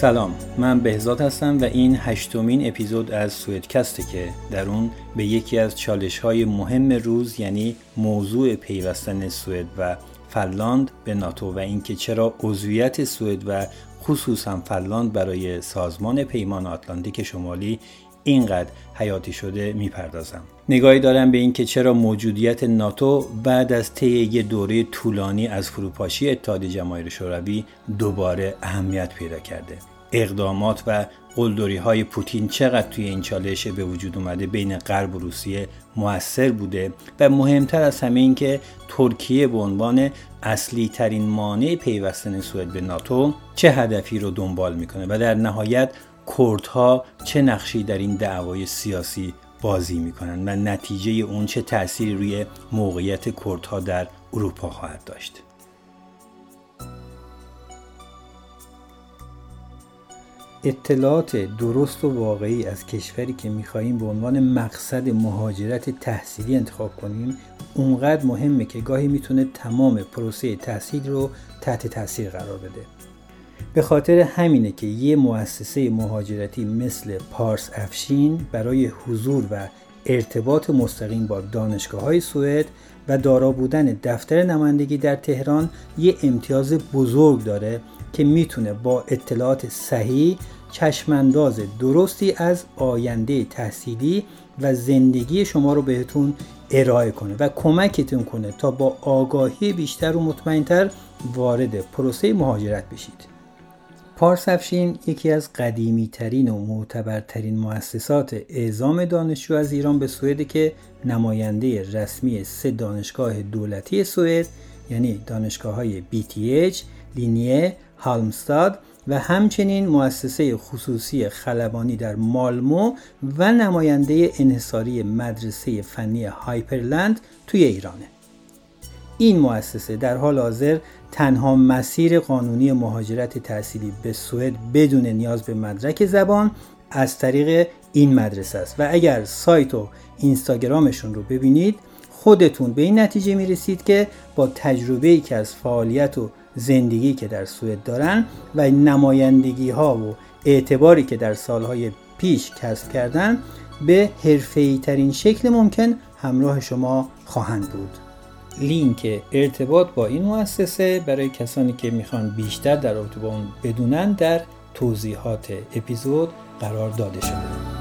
سلام من بهزاد هستم و این هشتمین اپیزود از سویدکسته که در اون به یکی از چالش های مهم روز یعنی موضوع پیوستن سوئد و فنلاند به ناتو و اینکه چرا عضویت سوئد و خصوصا فنلاند برای سازمان پیمان آتلانتیک شمالی اینقدر حیاتی شده می‌پردازم. نگاهی دارم به اینکه چرا موجودیت ناتو بعد از طی یک دوره طولانی از فروپاشی اتحاد جماهیر شوروی دوباره اهمیت پیدا کرده. اقدامات و قلدری های پوتین چقدر توی این چالش به وجود اومده بین غرب و روسیه موثر بوده و مهمتر از همه این که ترکیه به عنوان اصلی ترین مانع پیوستن سوئد به ناتو چه هدفی رو دنبال می‌کنه و در نهایت کردها چه نقشی در این دعوای سیاسی بازی می‌کنند و نتیجه اون چه تأثیری روی موقعیت کردها در اروپا خواهد داشت؟ اطلاعات درست و واقعی از کشوری که می‌خواهیم به عنوان مقصد مهاجرت تحصیلی انتخاب کنیم اونقدر مهمه که گاهی می‌تونه تمام پروسه تحصیل رو تحت تاثیر قرار بده. به خاطر همینه که یه مؤسسه مهاجرتی مثل پارس افشین برای حضور و ارتباط مستقیم با دانشگاه های سوئد و دارا بودن دفتر نمایندگی در تهران یه امتیاز بزرگ داره که می‌تونه با اطلاعات صحیح چشمانداز درستی از آینده تحصیلی و زندگی شما رو بهتون ارائه کنه و کمکتون کنه تا با آگاهی بیشتر و مطمئنتر وارد پروسه مهاجرت بشید. پارسفشین یکی از قدیمی ترین و معتبرترین مؤسسات اعزام دانشجو از ایران به سوئد که نماینده رسمی سه دانشگاه دولتی سوئد یعنی دانشگاه های BTH، لینیه، هالمستاد و همچنین مؤسسه خصوصی خلبانی در مالمو و نماینده انحصاری مدرسه فنی هایپرلند توی ایرانه. این مؤسسه در حال حاضر تنها مسیر قانونی مهاجرت تحصیلی به سوئد بدون نیاز به مدرک زبان از طریق این مدرسه است و اگر سایت و اینستاگرامشون رو ببینید خودتون به این نتیجه می رسید که با تجربه ای که از فعالیت و زندگی که در سوئد دارن و نمایندگی ها و اعتباری که در سالهای پیش کسب کردن به حرفه‌ای ترین شکل ممکن همراه شما خواهند بود. لینک ارتباط با این مؤسسه برای کسانی که می‌خوان بیشتر در رابطه با اون بدونن در توضیحات اپیزود قرار داده شده.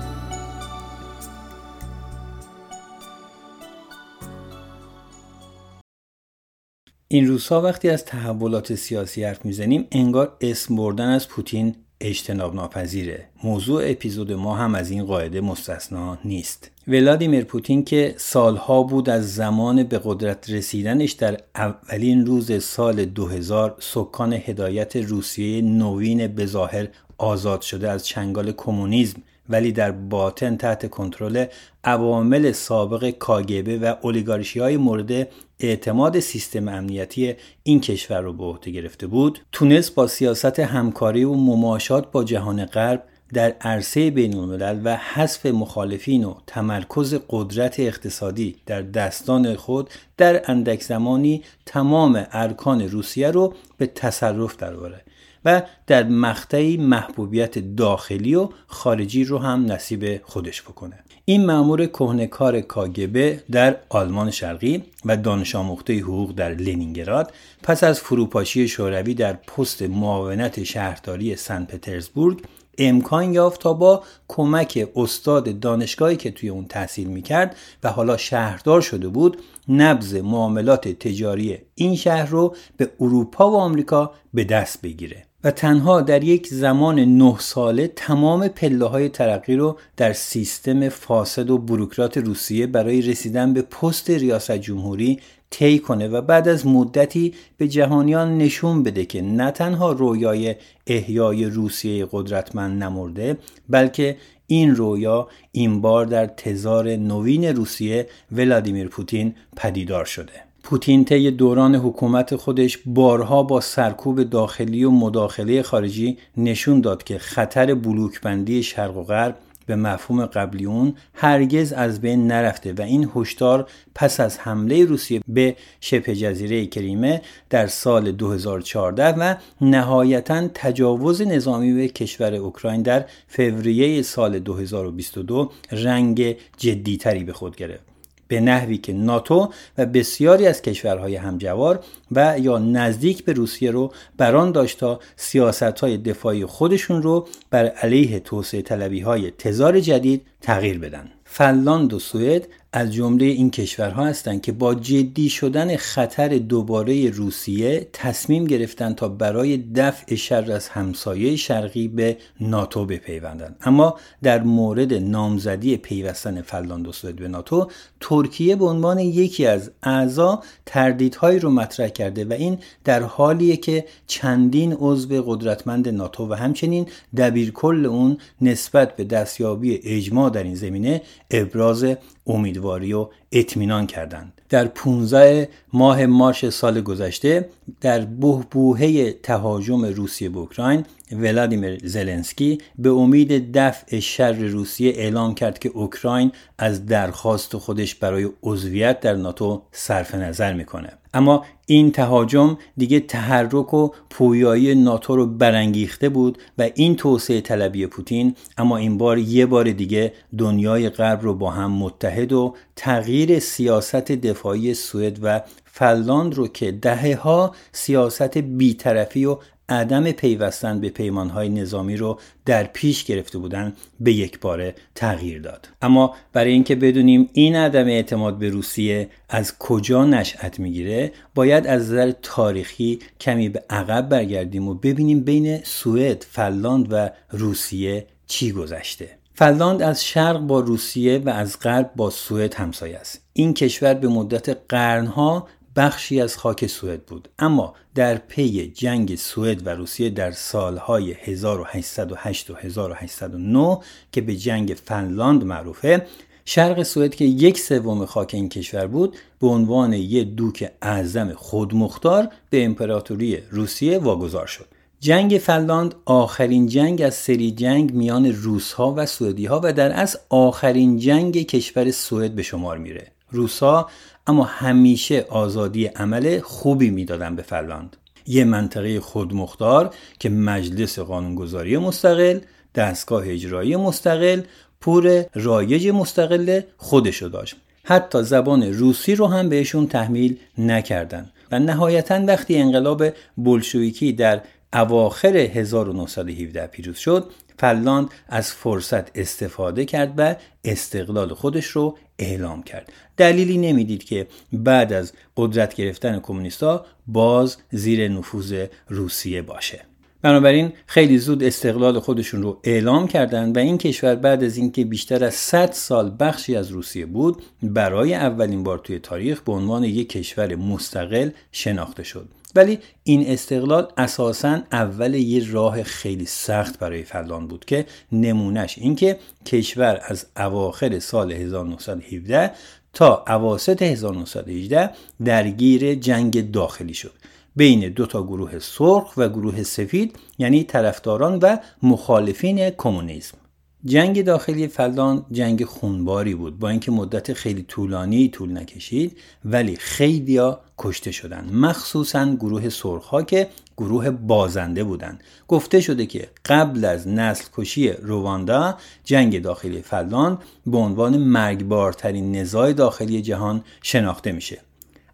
این روزها وقتی از تحولات سیاسی حرف می‌زنیم انگار اسم بردن از پوتین اجتناب ناپذیره موضوع اپیزود ما هم از این قاعده مستثنا نیست. ولادیمیر پوتین که سالها بود از زمان به قدرت رسیدنش در اولین روز سال 2000 سکان هدایت روسیه نوین بظاهر آزاد شده از چنگال کمونیسم ولی در باطن تحت کنترل عوامل سابق کاگبه و اولیگارشی های مورد اعتماد سیستم امنیتی این کشور رو به عهده گرفته بود. تونست با سیاست همکاری و مماشات با جهان غرب در عرصه بین الملل و حذف مخالفین و تمرکز قدرت اقتصادی در دستان خود در اندک زمانی تمام ارکان روسیه رو به تصرف درآورد و در مقطعی محبوبیت داخلی و خارجی رو هم نصیب خودش بکنه. این مأمور کهنکار کاگبه در آلمان شرقی و دانش آموخته حقوق در لنینگراد پس از فروپاشی شوروی در پست معاونت شهرداری سن پترزبورگ امکان یافت تا با کمک استاد دانشگاهی که توی اون تحصیل می‌کرد و حالا شهردار شده بود نبز معاملات تجاری این شهر رو به اروپا و آمریکا به دست بگیره. و تنها در یک زمان نه ساله تمام پله های ترقی رو در سیستم فاسد و بروکرات روسیه برای رسیدن به پست ریاست جمهوری طی کنه و بعد از مدتی به جهانیان نشون بده که نه تنها رویای احیای روسیه قدرتمند نمرده بلکه این رویا این بار در تزار نوین روسیه ولادیمیر پوتین پدیدار شده. پوتین طی دوران حکومت خودش بارها با سرکوب داخلی و مداخله خارجی نشون داد که خطر بلوکبندی شرق و غرب به مفهوم قبلی اون هرگز از بین نرفته و این هشدار پس از حمله روسیه به شبه جزیره کریمه در سال 2014 و نهایتا تجاوز نظامی به کشور اوکراین در فوریه سال 2022 رنگ جدیتری به خود گرفت. به نحوی که ناتو و بسیاری از کشورهای همجوار و یا نزدیک به روسیه رو بران داشت تا سیاست های دفاعی خودشون رو بر علیه توسعه طلبی های تزار جدید تغییر بدن. فنلاند و سوئد از جمله این کشورها هستند که با جدی شدن خطر دوباره روسیه تصمیم گرفتند تا برای دفع شر از همسایه شرقی به ناتو بپیوندند اما در مورد نامزدی پیوستن فنلاند و سوئد به ناتو ترکیه به عنوان یکی از اعضا تردیدهایی رو مطرح کرده و این در حالیه که چندین عضو قدرتمند ناتو و همچنین دبیرکل اون نسبت به دستیابی اجماع در این زمینه ابراز امیدواری و اطمینان کردند. در 15 ماه مارش سال گذشته در بهبوهه تهاجم روسیه به اوکراین ولادیمیر زلنسکی به امید دفع شر روسیه اعلام کرد که اوکراین از درخواست خودش برای عضویت در ناتو صرف نظر می‌کنه اما این تهاجم دیگه تحرک و پویایی ناتو رو برانگیخته بود و این توسعه طلبی پوتین اما این بار یه بار دیگه دنیای غرب رو با هم متحد و تغییر سیاست دفاعی سوئد و فنلاند رو که دهه ها سیاست بیطرفی و عدم پیوستن به پیمانهای نظامی رو در پیش گرفته بودن به یک باره تغییر داد. اما برای اینکه بدونیم این عدم اعتماد به روسیه از کجا نشأت می‌گیره باید از نظر تاریخی کمی به عقب برگردیم و ببینیم بین سوئد، فنلاند و روسیه چی گذشته. فنلاند از شرق با روسیه و از غرب با سوئد همسایه است. این کشور به مدت قرنها بخشی از خاک سوئد بود. اما در پی جنگ سوئد و روسیه در سالهای 1808 و 1809 که به جنگ فنلاند معروفه شرق سوئد که یک سوم خاک این کشور بود به عنوان یک دوک اعظم خودمختار به امپراتوری روسیه واگذار شد. جنگ فنلاند آخرین جنگ از سری جنگ میان روسها و سوئدی ها و در اصل آخرین جنگ کشور سوئد به شمار میره. روسا اما همیشه آزادی عمل خوبی می‌دادن به فنلاند یه منطقه خودمختار که مجلس قانونگذاری مستقل دستگاه اجرایی مستقل پور رایج مستقل خودشو داشت. حتی زبان روسی رو هم بهشون تحمیل نکردن. و نهایتا وقتی انقلاب بلشویکی در اواخر 1917 پیروز شد فنلاند از فرصت استفاده کرد و استقلال خودش رو اعلام کرد. دلیلی نمی‌دید که بعد از قدرت گرفتن کمونیستا باز زیر نفوذ روسیه باشه. بنابراین خیلی زود استقلال خودشون رو اعلام کردند و این کشور بعد از اینکه بیشتر از 100 سال بخشی از روسیه بود برای اولین بار توی تاریخ به عنوان یک کشور مستقل شناخته شد. ولی این استقلال اساسا اول یه راه خیلی سخت برای فنلاند بود که نمونهش اینکه کشور از اواخر سال 1917 تا اواسط 1918 درگیر جنگ داخلی شد. بین دو تا گروه سرخ و گروه سفید یعنی طرفداران و مخالفین کمونیسم. جنگ داخلی فلان جنگ خونباری بود. با اینکه مدت خیلی طولانی طول نکشید ولی خیلیا کشته شدند مخصوصا گروه سرخها که گروه بازنده بودند گفته شده که قبل از نسل کشی رواندا جنگ داخلی فلان به عنوان مرگبارترین نزاع داخلی جهان شناخته میشه.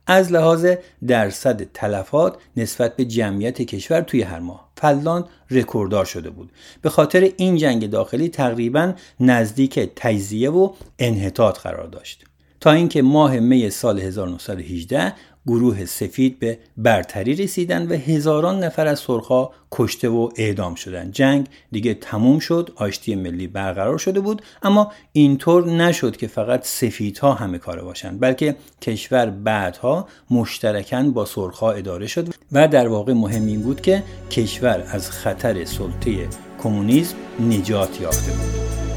از لحاظ درصد تلفات نسبت به جمعیت کشور توی هر ماه. فنلاند رکورددار شده بود. به خاطر این جنگ داخلی تقریبا نزدیک تجزیه و انحطاط قرار داشت. تا اینکه ماه می سال 1918 گروه سفید به برتری رسیدن و هزاران نفر از سرخا کشته و اعدام شدند جنگ دیگه تموم شد آشتی ملی برقرار شده بود اما اینطور نشد که فقط سفیدها همه کاره باشند بلکه کشور بعدها مشترکاً با سرخا اداره شد و در واقع مهم این بود که کشور از خطر سلطه کمونیسم نجات یافته بود.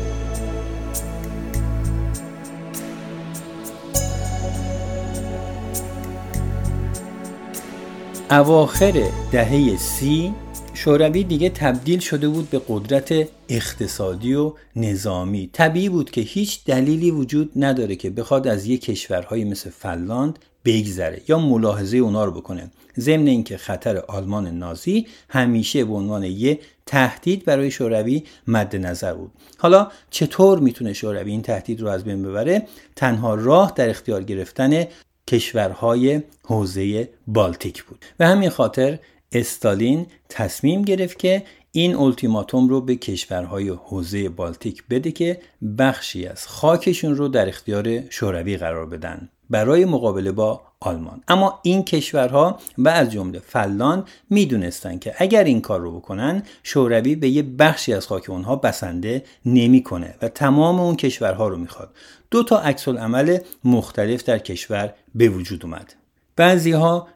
اواخر دهه سی شوروی دیگه تبدیل شده بود به قدرت اقتصادی و نظامی. طبیعی بود که هیچ دلیلی وجود نداره که بخواد از یک کشورهایی مثل فنلاند بگذره یا ملاحظه اونا رو بکنه. ضمن اینکه خطر آلمان نازی همیشه به عنوان یه تهدید برای شوروی مد نظر بود. حالا چطور می‌تونه شوروی این تهدید رو از بین ببره؟ تنها راه در اختیار گرفتن کشورهای حوزه بالتیک بود. به همین خاطر استالین تصمیم گرفت که این التیماتوم رو به کشورهای حوزه بالتیک بده که بخشی از خاکشون رو در اختیار شوروی قرار بدن برای مقابله با آلمان. اما این کشورها و از جمله فلان می‌دونستند که اگر این کار رو بکنن شوروی به یه بخشی از خاک اونها بسنده نمی‌کنه و تمام اون کشورها رو می‌خواد. دو تا عکس عمل مختلف در کشور به وجود اومد. بعضی ها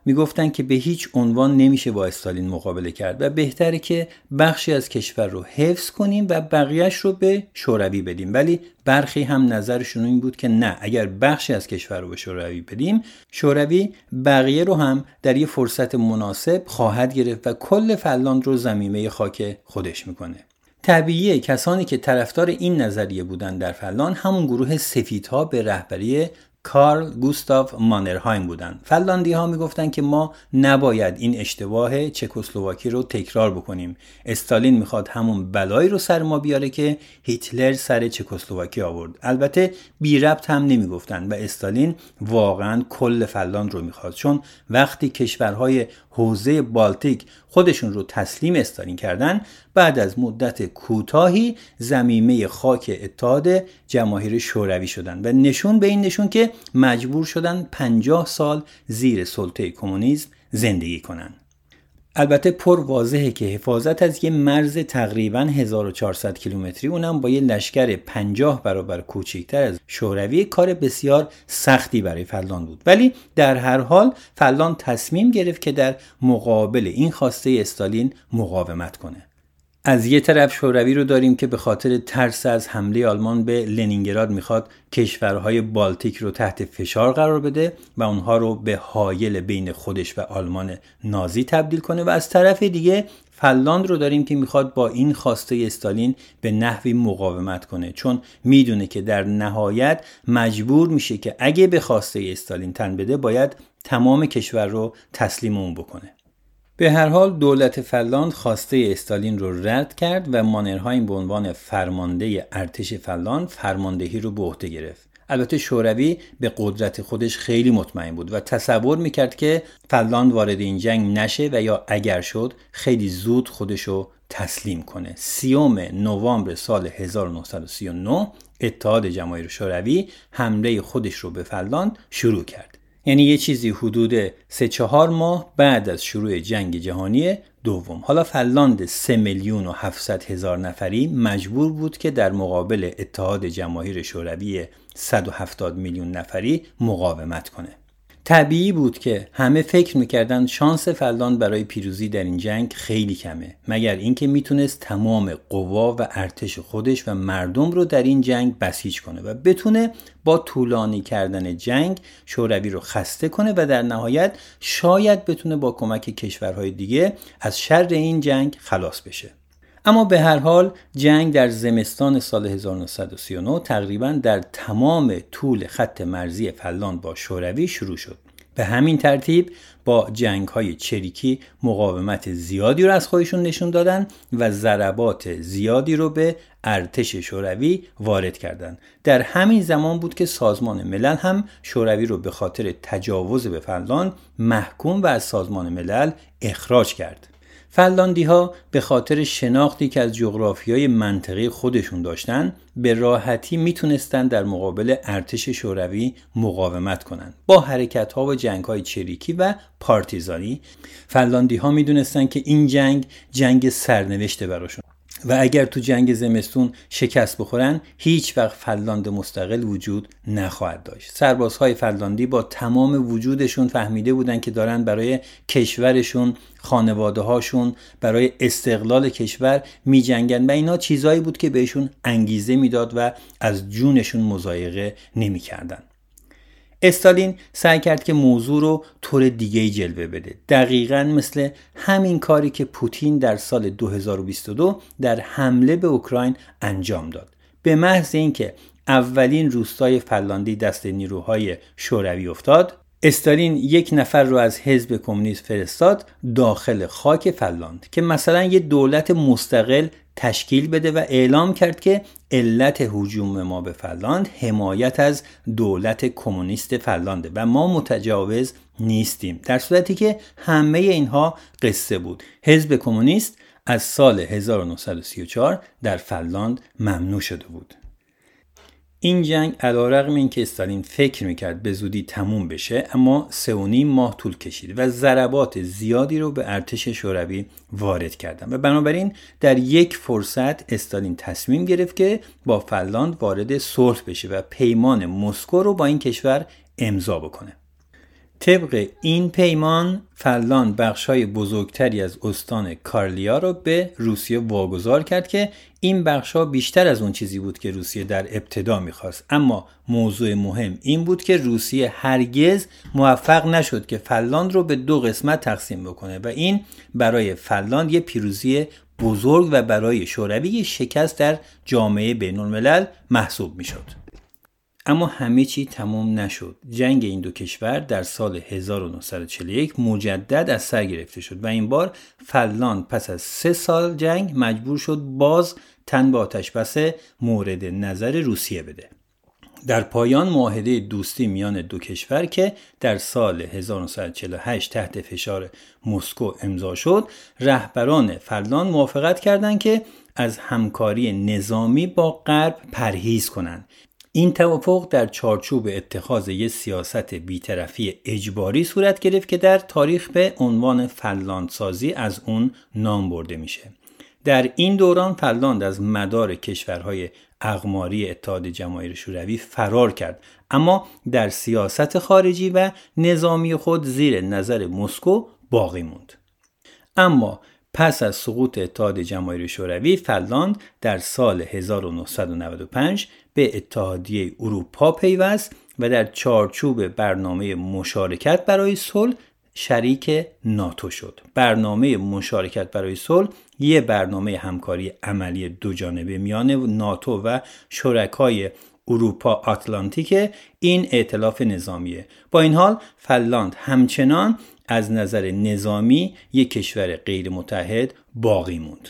که به هیچ عنوان نمیشه با استالین مقابله کرد و بهتره که بخشی از کشور رو حفظ کنیم و بقیهش رو به شوروی بدیم. ولی برخی هم نظرشون این بود که نه اگر بخشی از کشور رو به شوروی بدیم شوروی بقیه رو هم در یه فرصت مناسب خواهد گرفت و کل فلاند رو زمینه خاک خودش می‌کنه. طبیعیه کسانی که طرفدار این نظریه بودن در فلان همون گروه سفیدها به رهبری کارل گوستاف مانرهایم بودند. فلاندی ها می‌گفتند که ما نباید این اشتباه چکسلواکی رو تکرار بکنیم. استالین می‌خواد همون بلایی رو سر ما بیاره که هیتلر سر چکسلواکی آورد. البته بی ربط هم نمی‌گفتند و استالین واقعا کل فلاند رو می‌خواد چون وقتی کشورهای حوزه بالتیک خودشون رو تسلیم استالین کردن بعد از مدت کوتاهی زمیمه خاک اتحاد جماهیر شوروی شدن و نشون به این نشون که مجبور شدن 50 سال زیر سلطه کمونیسم زندگی کنند. البته پر واضحه که حفاظت از یه مرز تقریبا 1400 کیلومتری اونم با یه لشکر 50 برابر کوچکتر از شوروی کار بسیار سختی برای فلان بود. ولی در هر حال فلان تصمیم گرفت که در مقابل این خواسته استالین مقاومت کنه. از یه طرف شوروی رو داریم که به خاطر ترس از حمله آلمان به لنینگراد می‌خواد کشورهای بالتیک رو تحت فشار قرار بده و اونها رو به حایل بین خودش و آلمان نازی تبدیل کنه. و از طرف دیگه فلاند رو داریم که می‌خواد با این خواسته استالین به نحوی مقاومت کنه. چون می‌دونه که در نهایت مجبور میشه که اگه به خواسته استالین تن بده باید تمام کشور رو تسلیم اون بکنه. به هر حال دولت فنلاند خواسته استالین رو رد کرد و مانرهایم به عنوان فرمانده ارتش فنلاند فرماندهی رو به عهده گرفت. البته شوروی به قدرت خودش خیلی مطمئن بود و تصور می‌کرد که فنلاند وارد این جنگ نشه و یا اگر شد خیلی زود خودش رو تسلیم کنه. سی‌ام نوامبر سال 1939 اتحاد جماهیر شوروی حمله خودش رو به فنلاند شروع کرد. یعنی یه چیزی حدود سه چهار ماه بعد از شروع جنگ جهانی دوم. حالا فلاند 3 میلیون و 700 هزار نفری مجبور بود که در مقابل اتحاد جماهیر شوروی 170 میلیون نفری مقاومت کنه. طبیعی بود که همه فکر می‌کردن شانس فلان برای پیروزی در این جنگ خیلی کمه مگر اینکه می‌تونست تمام قوا و ارتش خودش و مردم رو در این جنگ بسیج کنه و بتونه با طولانی کردن جنگ شوروی رو خسته کنه و در نهایت شاید بتونه با کمک کشورهای دیگه از شر این جنگ خلاص بشه. اما به هر حال جنگ در زمستان سال 1939 تقریبا در تمام طول خط مرزی فلاند با شوروی شروع شد به همین ترتیب با جنگ های چریکی مقاومت زیادی رو از خودشون نشون دادن و ضربات زیادی رو به ارتش شوروی وارد کردند. در همین زمان بود که سازمان ملل هم شوروی رو به خاطر تجاوز به فنلاند محکوم و از سازمان ملل اخراج کرد. فلاندی ها به خاطر شناختی که از جغرافیای منطقی خودشون داشتن به راحتی می‌تونستن در مقابل ارتش شوروی مقاومت کنند با حرکت ها و جنگ های چریکی و پارتیزانی فلاندی ها می‌دونستن که این جنگ جنگ سرنوشته براشون. و اگر تو جنگ زمستون شکست بخورن هیچ وقت فلاند مستقل وجود نخواهد داشت. سربازهای فلاندی با تمام وجودشون فهمیده بودن که دارن برای کشورشون خانواده هاشون برای استقلال کشور می جنگن و اینا چیزایی بود که بهشون انگیزه می‌داد و از جونشون مزایقه نمی‌کردن. استالین سعی کرد که موضوع رو طور دیگه جلوه بده. دقیقا مثل همین کاری که پوتین در سال 2022 در حمله به اوکراین انجام داد. به محض اینکه اولین روستای فلاندی دست نیروهای شوروی افتاد استالین یک نفر رو از حزب کمونیست فرستاد داخل خاک فلاند که مثلا یه دولت مستقل تشکیل بده و اعلام کرد که علت حجوم ما به فلاند حمایت از دولت کمونیست فلانده و ما متجاوز نیستیم. در صورتی که همه اینها قصه بود. حزب کمونیست از سال 1934 در فلاند ممنوع شده بود. این جنگ علیرغم اینکه استالین فکر می‌کرد به زودی تموم بشه اما سه و نیم ماه طول کشید و ضربات زیادی رو به ارتش شوروی وارد کردن و بنابراین در یک فرصت استالین تصمیم گرفت که با فنلاند وارد صلح بشه و پیمان مسکو رو با این کشور امضا بکنه. طبق این پیمان فلان بخشای بزرگتری از استان کارلیا را به روسیه واگذار کرد که این بخشها بیشتر از اون چیزی بود که روسیه در ابتدا می‌خواست اما موضوع مهم این بود که روسیه هرگز موفق نشد که فلاند رو به دو قسمت تقسیم بکنه و این برای فلاند یه پیروزی بزرگ و برای شوروی شکست در جامعه بین الملل محسوب می‌شد. اما همه چی تمام نشد. جنگ این دو کشور در سال 1941 مجدد از سر گرفته شد و این بار فلاند پس از سه سال جنگ مجبور شد باز تن به آتش بس مورد نظر روسیه بده. در پایان معاهده دوستی میان دو کشور که در سال 1948 تحت فشار مسکو امضا شد رهبران فلان موافقت کردند که از همکاری نظامی با غرب پرهیز کنند این توافق در چارچوب اتخاذ یک سیاست بیطرفی اجباری صورت گرفت که در تاریخ به عنوان فلاندسازی از اون نام برده میشه. در این دوران فلاند از مدار کشورهای اقماری اتحاد جماهیر شوروی فرار کرد اما در سیاست خارجی و نظامی خود زیر نظر مسکو باقی موند. اما پس از سقوط اتحاد جماهیر شوروی فلاند در سال 1995 به اتحادیه اروپا پیوست و در چارچوب برنامه مشارکت برای صلح شریک ناتو شد. برنامه مشارکت برای صلح یه برنامه همکاری عملی دو جانبه میان ناتو و شرکای اروپا آتلانتیک این ائتلاف نظامیه با این حال فلاند همچنان از نظر نظامی یک کشور غیر متحد باقی موند.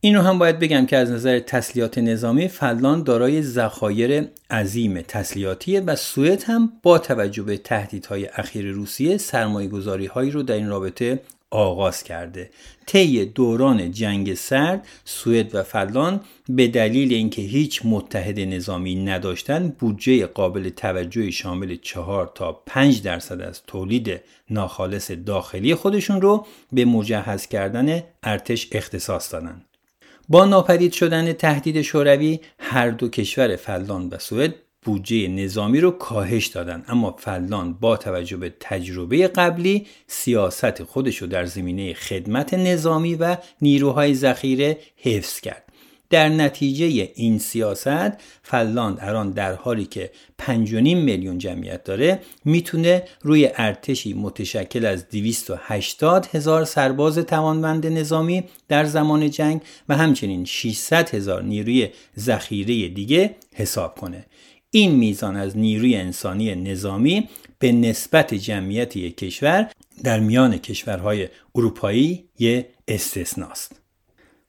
این رو هم باید بگم که از نظر تسلیحات نظامی فلان دارای ذخایر عظیم تسلیحاتیه و سوئد هم با توجه به تهدیدهای اخیر روسیه سرمایه گذاری هایی رو در این رابطه آغاز کرده. طی دوران جنگ سرد سوئد و فلان به دلیل اینکه هیچ متحد نظامی نداشتن بودجه قابل توجهی شامل 4 تا 5 درصد از تولید ناخالص داخلی خودشون رو به مجهز کردن ارتش اختصاص دادن. با ناپدید شدن تهدید شوروی هر دو کشور فلان و سوئد بودجه نظامی رو کاهش دادن. اما فلان با توجه به تجربه قبلی سیاست خودش رو در زمینه خدمت نظامی و نیروهای ذخیره حفظ کرد. در نتیجه این سیاست فلاند الان در حالی که 5.5 میلیون جمعیت داره می‌تونه روی ارتشی متشکل از 280 هزار سرباز توانمند نظامی در زمان جنگ و همچنین 600 هزار نیروی ذخیره دیگه حساب کنه. این میزان از نیروی انسانی نظامی به نسبت جمعیت کشور در میان کشورهای اروپایی یه استثناست.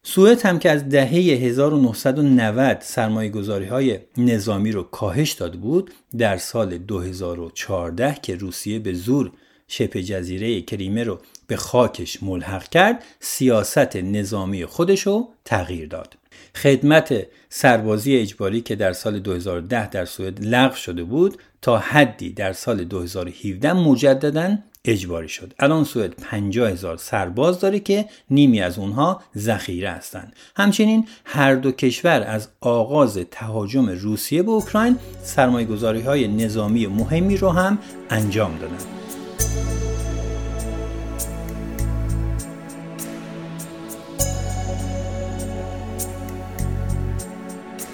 سوئد هم که از دهه 1990 سرمایه گذاری های نظامی رو کاهش داده بود در سال 2014 که روسیه به زور شبه جزیره کریمه رو به خاکش ملحق کرد سیاست نظامی خودش رو تغییر داد خدمت سربازی اجباری که در سال 2010 در سوئد لغو شده بود تا حدی در سال 2017 مجددا اجباری شد. الان سوئد 50 هزار سرباز داره که نیمی از اونها ذخیره هستند. همچنین هر دو کشور از آغاز تهاجم روسیه به اوکراین سرمایه گذاری های نظامی مهمی رو هم انجام دادند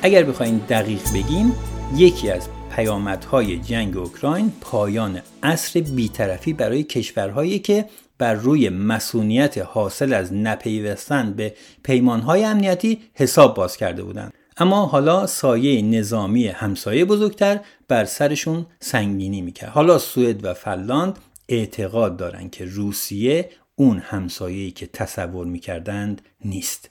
اگر بخوایم دقیق بگیم یکی از پیامدهای جنگ اوکراین پایان عصر بیطرفی برای کشورهایی که بر روی مسئولیت حاصل از نپیوستن به پیمانهای امنیتی حساب باز کرده بودند. اما حالا سایه نظامی همسایه بزرگتر بر سرشون سنگینی می‌کرد. حالا سوئد و فنلاند اعتقاد دارند که روسیه اون همسایه‌ای که تصور می‌کردند نیست.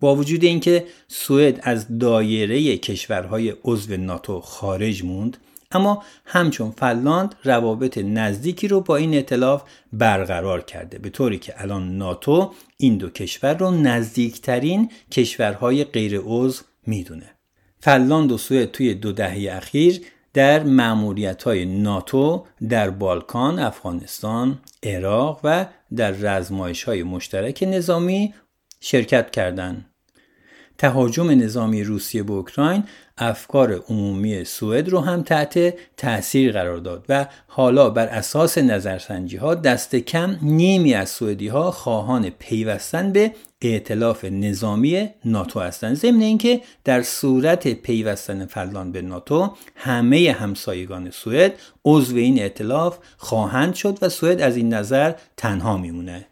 با وجود اینکه سوئد از دایره کشورهای عضو ناتو خارج موند اما همچون فنلاند روابط نزدیکی رو با این اطلاف برقرار کرده به طوری که الان ناتو این دو کشور رو نزدیکترین کشورهای غیر عضو می‌دونه فنلاند و سوئد توی دو دهه اخیر در معمولیت های ناتو در بالکان، افغانستان، عراق و در رزمایش های مشترک نظامی شرکت کردند. تهاجم نظامی روسیه به اوکراین افکار عمومی سوئد رو هم تحت تاثیر قرار داد و حالا بر اساس نظرسنجی ها دست کم نیمی از سوئدی ها خواهان پیوستن به ائتلاف نظامی ناتو هستند. ضمن اینکه در صورت پیوستن فنلاند به ناتو همه همسایگان سوئد عضو این ائتلاف خواهند شد و سوئد از این نظر تنها میمونه.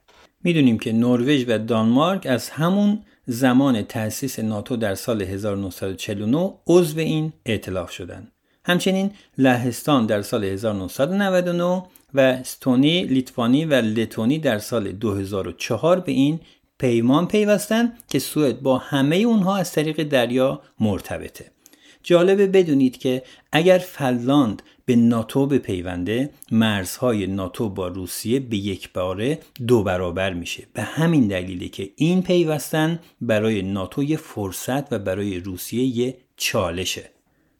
می‌دونیم که نروژ و دانمارک از همون زمان تأسیس ناتو در سال 1949 عضو این ائتلاف شدند. همچنین لهستان در سال 1999 و استونی، لیتوانی و لتونی در سال 2004 به این پیمان پیوستند که سوئد با همه اونها از طریق دریا مرتبطه. جالبه بدونید که اگر فنلاند به ناتو بپیونده مرزهای ناتو با روسیه به یک باره دو برابر میشه. به همین دلیله که این پیوستن برای ناتو یه فرصت و برای روسیه یه چالشه.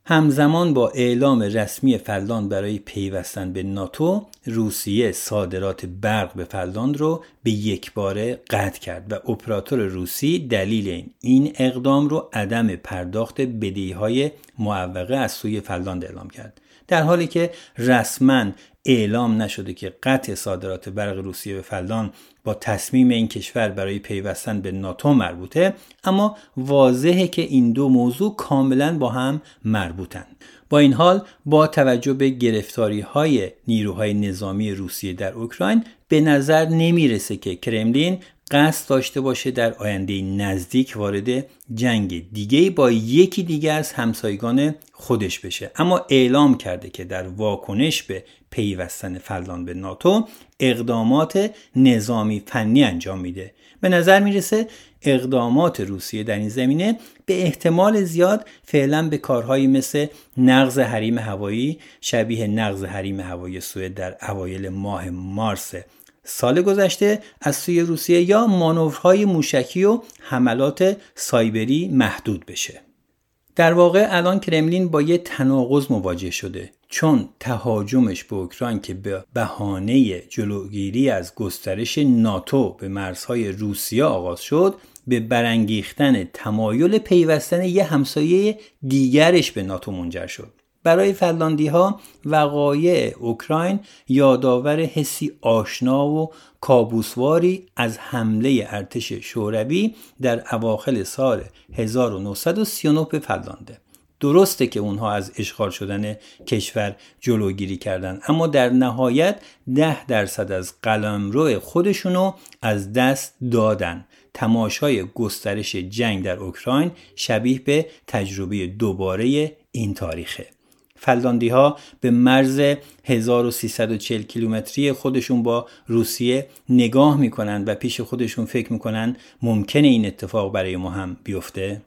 همزمان با اعلام رسمی فنلاند برای پیوستن به ناتو روسیه صادرات برق به فنلاند رو به یک باره قطع کرد و اپراتور روسی دلیل این این اقدام رو عدم پرداخت بدهی های معوقه از سوی فنلاند اعلام کرد. در حالی که رسما اعلام نشده که قطع صادرات برق روسیه به فلان با تصمیم این کشور برای پیوستن به ناتو مربوطه اما واضحه که این دو موضوع کاملا با هم مربوطن. با این حال با توجه به گرفتاری های نیروهای نظامی روسیه در اوکراین به نظر نمی‌رسه که کرملین قصد داشته باشه در آینده نزدیک وارد جنگ دیگه با یکی دیگه از همسایگان خودش بشه. اما اعلام کرده که در واکنش به پیوستن فلان به ناتو اقدامات نظامی فنی انجام میده. به نظر می‌رسه اقدامات روسیه در این زمینه به احتمال زیاد فعلا به کارهایی مثل نقض حریم هوایی شبیه نقض حریم هوایی سوئد در اوایل ماه مارس سال گذشته از سوی روسیه یا مانورهای موشکی و حملات سایبری محدود بشه. در واقع الان کرملین با یه تناقض مواجه شده چون تهاجمش به اوکراین که به بهانه جلوگیری از گسترش ناتو به مرزهای روسیه آغاز شد به برانگیختن تمایل پیوستن یه همسایه دیگرش به ناتو منجر شد. برای فنلاندی ها وقایع اوکراین یادآور حسی آشنا و کابوسواری از حمله ارتش شوروی در اواخر سال 1939 به فنلانده درسته که اونها از اشغال شدن کشور جلوگیری کردند اما در نهایت ده درصد از قلمرو خودشونو از دست دادن. تماشای گسترش جنگ در اوکراین شبیه به تجربه دوباره این تاریخه. فلداندی ها به مرز 1340 کیلومتری خودشون با روسیه نگاه می‌کنن و پیش خودشون فکر می‌کنن ممکنه این اتفاق برای ما هم بیفته.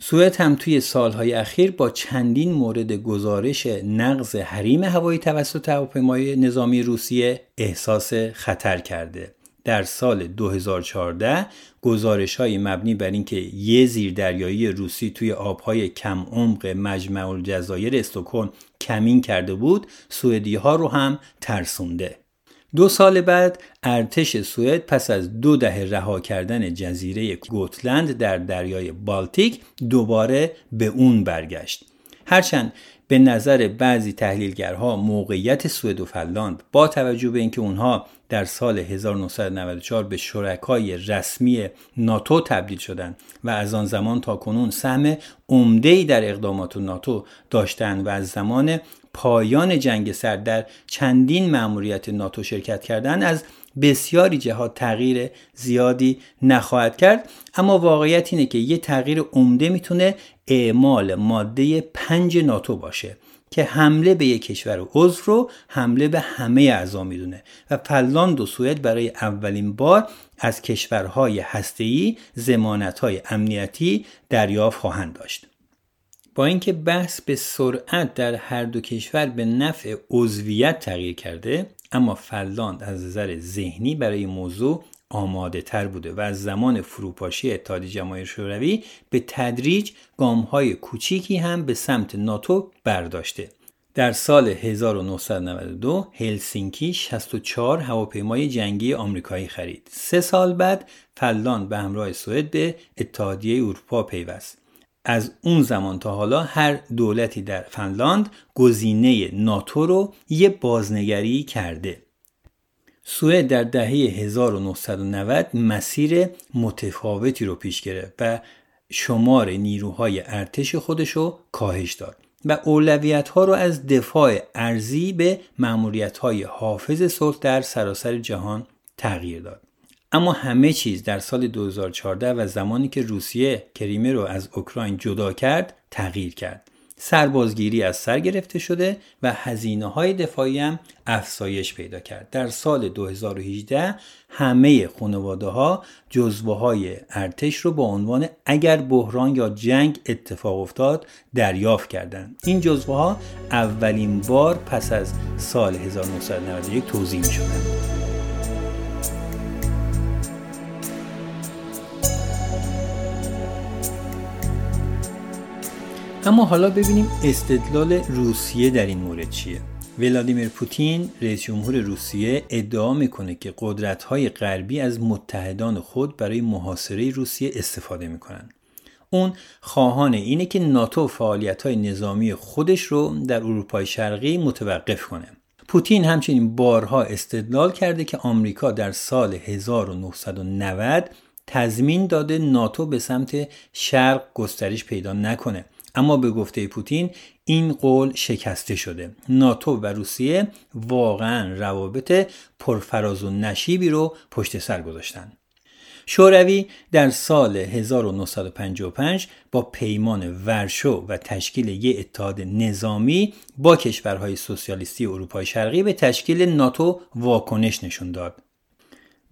سوئد هم توی سالهای اخیر با چندین مورد گزارش نقض حریم هوایی توسط هواپیمای نظامی روسیه احساس خطر کرده. در سال 2014 گزارش های مبنی بر اینکه یه زیردریایی روسی توی آبهای کم عمق مجمع الجزایر استکهلم کمین کرده بود سوئدی ها رو هم ترسونده. دو سال بعد ارتش سوئد پس از دو دهه رها کردن جزیره گوتلند در دریای بالتیک دوباره به اون برگشت. هرچند به نظر بعضی تحلیلگرها موقعیت سوئد و فنلاند با توجه به اینکه اونها در سال 1994 به شرکای رسمی ناتو تبدیل شدند و از آن زمان تا کنون سهم عمده‌ای در اقدامات ناتو داشتند و از زمان پایان جنگ سرد در چندین مأموریت ناتو شرکت کردن از بسیاری جهات تغییر زیادی نخواهد کرد. اما واقعیت اینه که یه تغییر عمده می‌تونه اعمال ماده پنج ناتو باشه که حمله به یک کشور عضو رو حمله به همه اعضا می‌دونه و فنلاند و سوئد برای اولین بار از کشورهای هسته‌ای ضمانت‌های امنیتی دریافت خواهند داشت. با اینکه بحث به سرعت در هر دو کشور به نفع عضویت تغییر کرده اما فنلاند از نظر ذهنی برای موضوع آماده تر بوده و از زمان فروپاشی اتحادیه جماهیر شوروی به تدریج گام های کوچیکی هم به سمت ناتو برداشته در سال 1992 هلسینکی 64 هواپیمای جنگی آمریکایی خرید. سه سال بعد فنلاند به همراه سوئد به اتحادیه اروپا پیوست. از اون زمان تا حالا هر دولتی در فنلاند گزینه ناتو رو یه بازنگری کرده. سوئد در دهه 1990 مسیر متفاوتی رو پیش گرفت و شمار نیروهای ارتش خودش رو کاهش داد و اولویت ها رو از دفاع ارزی به معمولیت های حافظ صلح در سراسر جهان تغییر داد. اما همه چیز در سال 2014 و زمانی که روسیه کریمه رو از اوکراین جدا کرد تغییر کرد. سربازگیری از سر گرفته شده و هزینه های دفاعی هم افزایش پیدا کرد. در سال 2018 همه خانواده ها جزوه های ارتش رو با عنوان اگر بحران یا جنگ اتفاق افتاد دریافت کردند. این جزوه ها اولین بار پس از سال 1991 توضیح می شدند. اما حالا ببینیم استدلال روسیه در این مورد چیه. ولادیمیر پوتین رئیس جمهور روسیه ادعا می‌کنه که قدرت‌های غربی از متحدان خود برای محاصره روسیه استفاده می‌کنن. اون خواهان اینه که ناتو فعالیت های نظامی خودش رو در اروپای شرقی متوقف کنه. پوتین همچنین بارها استدلال کرده که آمریکا در سال 1990 تضمین داده ناتو به سمت شرق گسترش پیدا نکنه. اما به گفته پوتین این قول شکسته شده. ناتو و روسیه واقعا روابط پرفراز و نشیبی رو پشت سر گذاشتن. شوروی در سال 1955 با پیمان ورشو و تشکیل یک اتحاد نظامی با کشورهای سوسیالیستی اروپای شرقی به تشکیل ناتو واکنش نشون داد.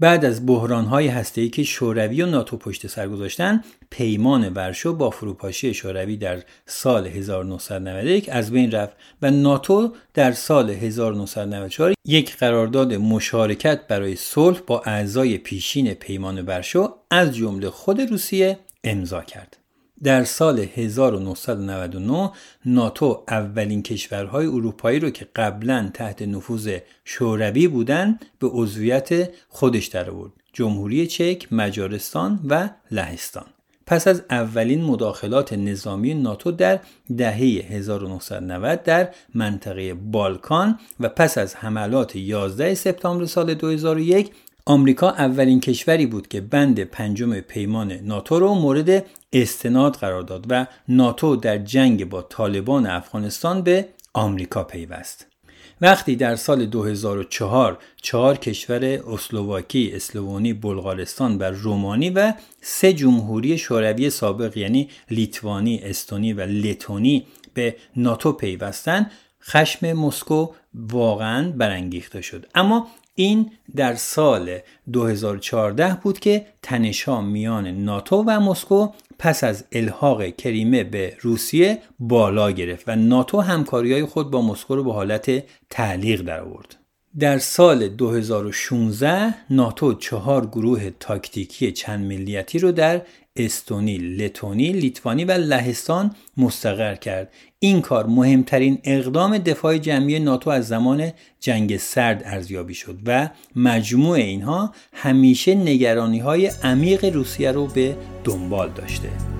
بعد از بحرانهای هسته‌ای که شوروی و ناتو پشت سر گذاشتن پیمان ورشو با فروپاشی شوروی در سال 1991 از بین رفت و ناتو در سال 1994 یک قرارداد مشارکت برای صلح با اعضای پیشین پیمان ورشو از جمله خود روسیه امضا کرد. در سال 1999 ناتو اولین کشورهای اروپایی رو که قبلا تحت نفوذ شوروی بودند به عضویت خودش در آورد. جمهوری چک، مجارستان و لهستان. پس از اولین مداخلات نظامی ناتو در دهه 1990 در منطقه بالکان و پس از حملات 11 سپتامبر سال 2001 آمریکا اولین کشوری بود که بند پنجم پیمان ناتو رو مورد استناد قرار داد و ناتو در جنگ با طالبان افغانستان به آمریکا پیوست. وقتی در سال 2004 چهار کشور اسلوواکی، اسلوونی، بلغارستان و رومانی و سه جمهوری شوروی سابق یعنی لیتوانی، استونی و لتونی به ناتو پیوستند، خشم مسکو واقعا برانگیخته شد اما این در سال 2014 بود که تنشها میان ناتو و مسکو پس از الحاق کریمه به روسیه بالا گرفت و ناتو همکاری های خود با مسکو رو به حالت تعلیق در آورد. در سال 2016 ناتو چهار گروه تاکتیکی چند ملیتی رو در استونی، لتونی، لیتوانی و لهستان مستقر کرد. این کار مهمترین اقدام دفاع جمعی ناتو از زمان جنگ سرد ارزیابی شد و مجموع اینها همیشه نگرانی های عمیق روسیه رو به دنبال داشته.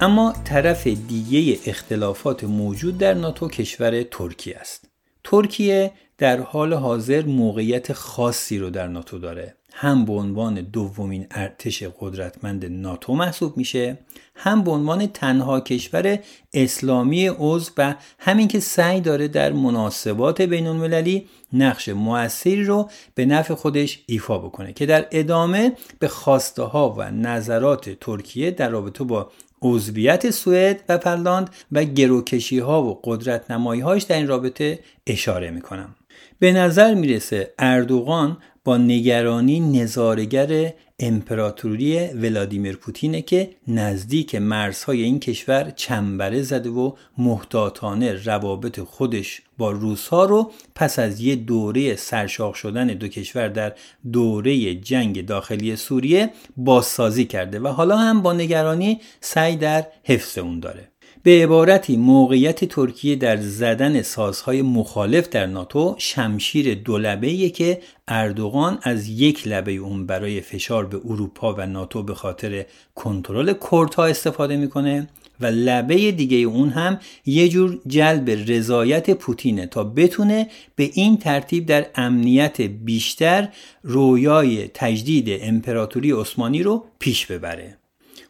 اما طرف دیگه اختلافات موجود در ناتو کشور ترکیه است. ترکیه در حال حاضر موقعیت خاصی رو در ناتو داره. هم به عنوان دومین ارتش قدرتمند ناتو محسوب میشه هم به عنوان تنها کشور اسلامی عضو و همین که سعی داره در مناسبات بین المللی نقش موثری رو به نفع خودش ایفا بکنه که در ادامه به خواسته ها و نظرات ترکیه در رابطه با عضویت سوئد و فنلاند و گروکشی ها و قدرت نمایی هاش در این رابطه اشاره می‌کنم. به نظر می‌رسه اردوغان با نگرانی نظارگر امپراتوری ولادیمیر پوتینه که نزدیک مرزهای این کشور چنبره زده و محتاطانه روابط خودش با روسها رو پس از یه دوره سرشاخ شدن دو کشور در دوره جنگ داخلی سوریه بازسازی کرده و حالا هم با نگرانی سعی در حفظ اون داره. به عبارتی موقعیت ترکیه در زدن سازهای مخالف در ناتو شمشیر دولبه که اردوغان از یک لبه اون برای فشار به اروپا و ناتو به خاطر کنترل کردها استفاده می‌کنه و لبه دیگه اون هم یه جور جلب رضایت پوتینه تا بتونه به این ترتیب در امنیت بیشتر رویای تجدید امپراتوری عثمانی رو پیش ببره.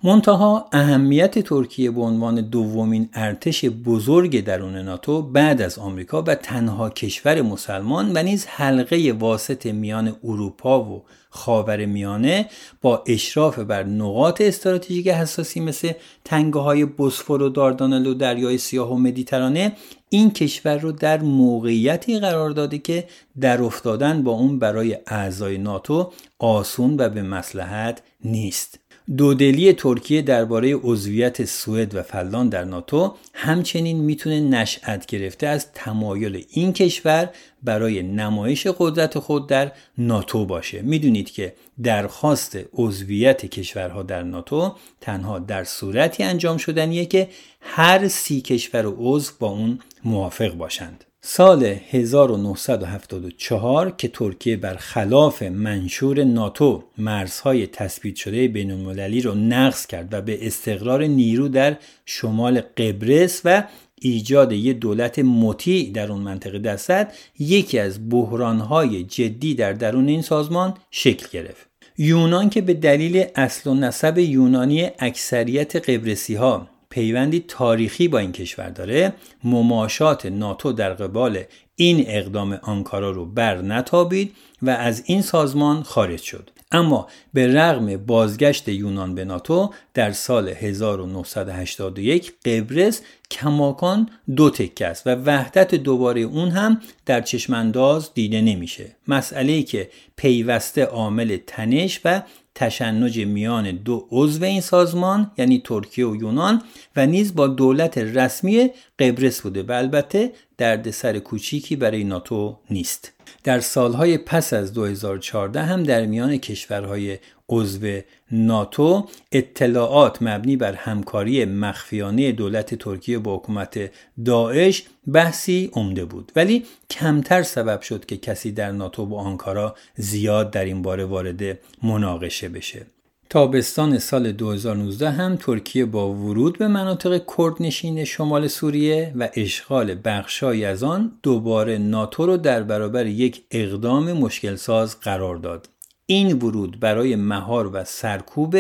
منتها اهمیت ترکیه به عنوان دومین ارتش بزرگ درون ناتو بعد از آمریکا و تنها کشور مسلمان و نیز حلقه واسط میان اروپا و خاور میانه با اشراف بر نقاط استراتژیک حساسی مثل تنگه های بسفور و داردانل و دریای سیاه و مدیترانه این کشور رو در موقعیتی قرار داده که در افتادن با اون برای اعضای ناتو آسون و به مسلحت نیست. دودلی ترکیه درباره عضویت سوئد و فلان در ناتو همچنین می‌تونه نشأت گرفته از تمایل این کشور برای نمایش قدرت خود در ناتو باشه. می‌دونید که درخواست عضویت کشورها در ناتو تنها در صورتی انجام شدنیه که هر سی کشور عضو با اون موافق باشند. سال 1974 که ترکیه بر خلاف منشور ناتو مرزهای تثبیت شده بین المللی را نقض کرد و به استقرار نیرو در شمال قبرس و ایجاد یک دولت مطیع در اون منطقه دست یکی از بحرانهای جدی در درون این سازمان شکل گرفت. یونان که به دلیل اصل و نسب یونانی اکثریت قبرسی ها پیوندی تاریخی با این کشور داره مماشات ناتو در قبال این اقدام آنکارا رو بر نتابید و از این سازمان خارج شد. اما به رغم بازگشت یونان به ناتو در سال 1981 قبرس کماکان دو تکه است و وحدت دوباره اون هم در چشمانداز دیده نمیشه. مسئله ای که پیوسته عامل تنش و تشنج میان دو عضو این سازمان یعنی ترکیه و یونان و نیز با دولت رسمی قبرس بوده و البته دردسر کوچیکی برای ناتو نیست. در سالهای پس از 2014 هم در میان کشورهای عضو ناتو اطلاعات مبنی بر همکاری مخفیانه دولت ترکیه با حکومت داعش بحثی عمده بود. ولی کمتر سبب شد که کسی در ناتو با آنکارا زیاد در این باره وارد مناقشه بشه. تابستان سال 2019 هم ترکیه با ورود به مناطق کردنشین شمال سوریه و اشغال بخشهایی از آن دوباره ناتو رو در برابر یک اقدام مشکلساز قرار داد. این ورود برای مهار و سرکوب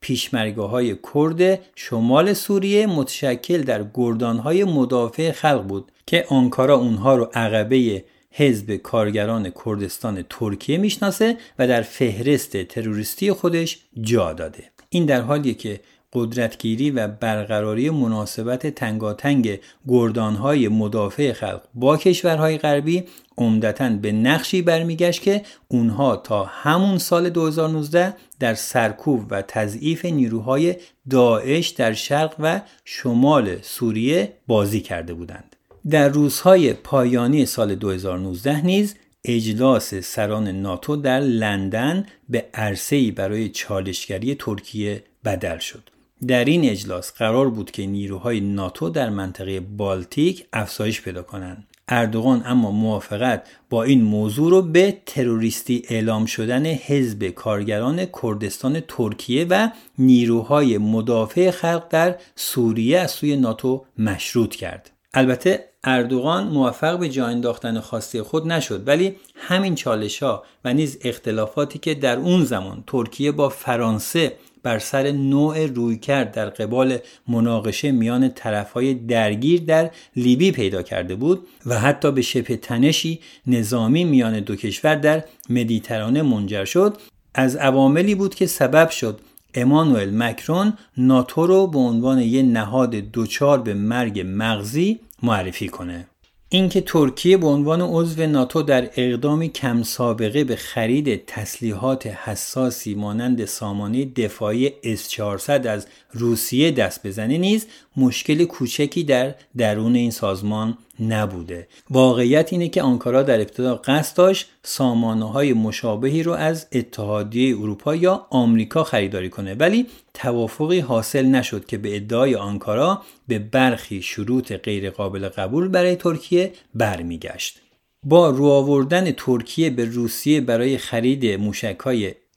پیشمرگاه های کرد شمال سوریه متشکل در گردان های مدافع خلق بود که آنکارا اونها رو عقبه حزب کارگران کردستان ترکیه می‌شناسه و در فهرست تروریستی خودش جا داده. این در حالیه که قدرتگیری و برقراری مناسبت تنگاتنگ گردانهای مدافع خلق با کشورهای غربی عمدتا به نقشی برمیگشت که اونها تا همون سال 2019 در سرکوب و تضعیف نیروهای داعش در شرق و شمال سوریه بازی کرده بودند. در روزهای پایانی سال 2019 نیز اجلاس سران ناتو در لندن به عرصه‌ای برای چالشگری ترکیه بدل شد. در این اجلاس قرار بود که نیروهای ناتو در منطقه بالتیک افزایش پیدا کنند اردوغان اما موافقت با این موضوع رو به تروریستی اعلام شدن حزب کارگران کردستان ترکیه و نیروهای مدافع خلق در سوریه از سوی ناتو مشروط کرد. البته اردوغان موفق به جا انداختن خواسته خود نشد ولی همین چالش ها و نیز اختلافاتی که در اون زمان ترکیه با فرانسه بر سر نوع رویکرد در قبال مناقشه میان طرفهای درگیر در لیبی پیدا کرده بود و حتی به شبه تنشی نظامی میان دو کشور در مدیترانه منجر شد. از عواملی بود که سبب شد امانوئل مکرون ناتو رو به عنوان یک نهاد دوچار به مرگ مغزی معرفی کنه. اینکه ترکیه به عنوان عضو ناتو در اقدامی کم سابقه به خرید تسلیحات حساسی مانند سامانه دفاعی S400 از روسیه دست بزنه نیز مشکل کوچکی در درون این سازمان نبوده. واقعیت اینه که آنکارا در ابتدا قصد داشت سامانه های مشابهی رو از اتحادیه اروپا یا آمریکا خریداری کنه ولی توافقی حاصل نشد که به ادعای آنکارا به برخی شروط غیرقابل قبول برای ترکیه برمیگشت. با رو آوردن ترکیه به روسیه برای خرید موشک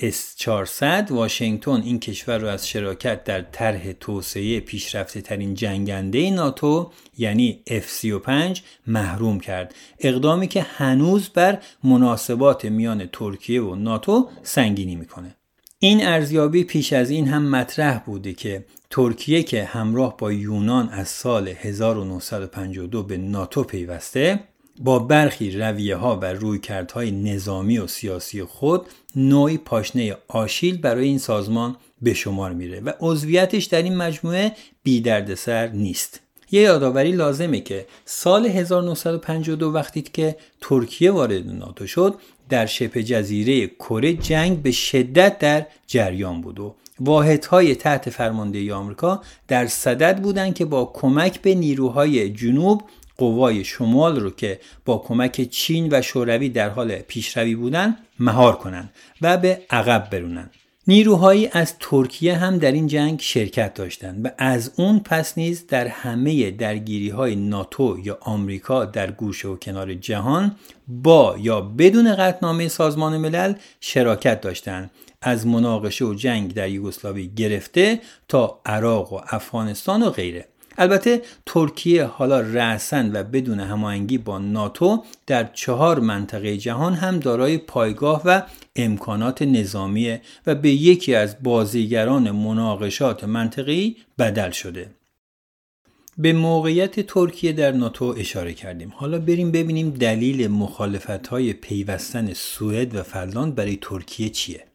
S-400 واشنگتن این کشور را از شراکت در طرح توسعه پیشرفته ترین جنگنده ناتو یعنی F-35 محروم کرد. اقدامی که هنوز بر مناسبات میان ترکیه و ناتو سنگینی می‌کنه. این ارزیابی پیش از این هم مطرح بوده که ترکیه که همراه با یونان از سال 1952 به ناتو پیوسته با برخی رویه ها و رویکردهای نظامی و سیاسی خود نوعی پاشنه آشیل برای این سازمان به شمار میره و عضویتش در این مجموعه بی دردسر نیست. یه یادآوری لازمه که سال 1952 وقتی که ترکیه وارد ناتو شد در شبه جزیره کره جنگ به شدت در جریان بود و واحدهای تحت فرماندهی آمریکا در صدد بودند که با کمک به نیروهای جنوب قوای شمال رو که با کمک چین و شوروی در حال پیشروی بودند مهار کنند و به عقب برونند نیروهایی از ترکیه هم در این جنگ شرکت داشتند و از اون پس نیز در همه درگیری های ناتو یا آمریکا در گوشه و کنار جهان با یا بدون قطنامه سازمان ملل شراکت داشتند از مناقشه و جنگ در یوگسلاوی گرفته تا عراق و افغانستان و غیره. البته ترکیه حالا رأسن و بدون هماهنگی با ناتو در چهار منطقه جهان هم دارای پایگاه و امکانات نظامی و به یکی از بازیگران مناقشات منطقی بدل شده. به موقعیت ترکیه در ناتو اشاره کردیم. حالا بریم ببینیم دلیل مخالفت های پیوستن سوئد و فنلاند برای ترکیه چیه؟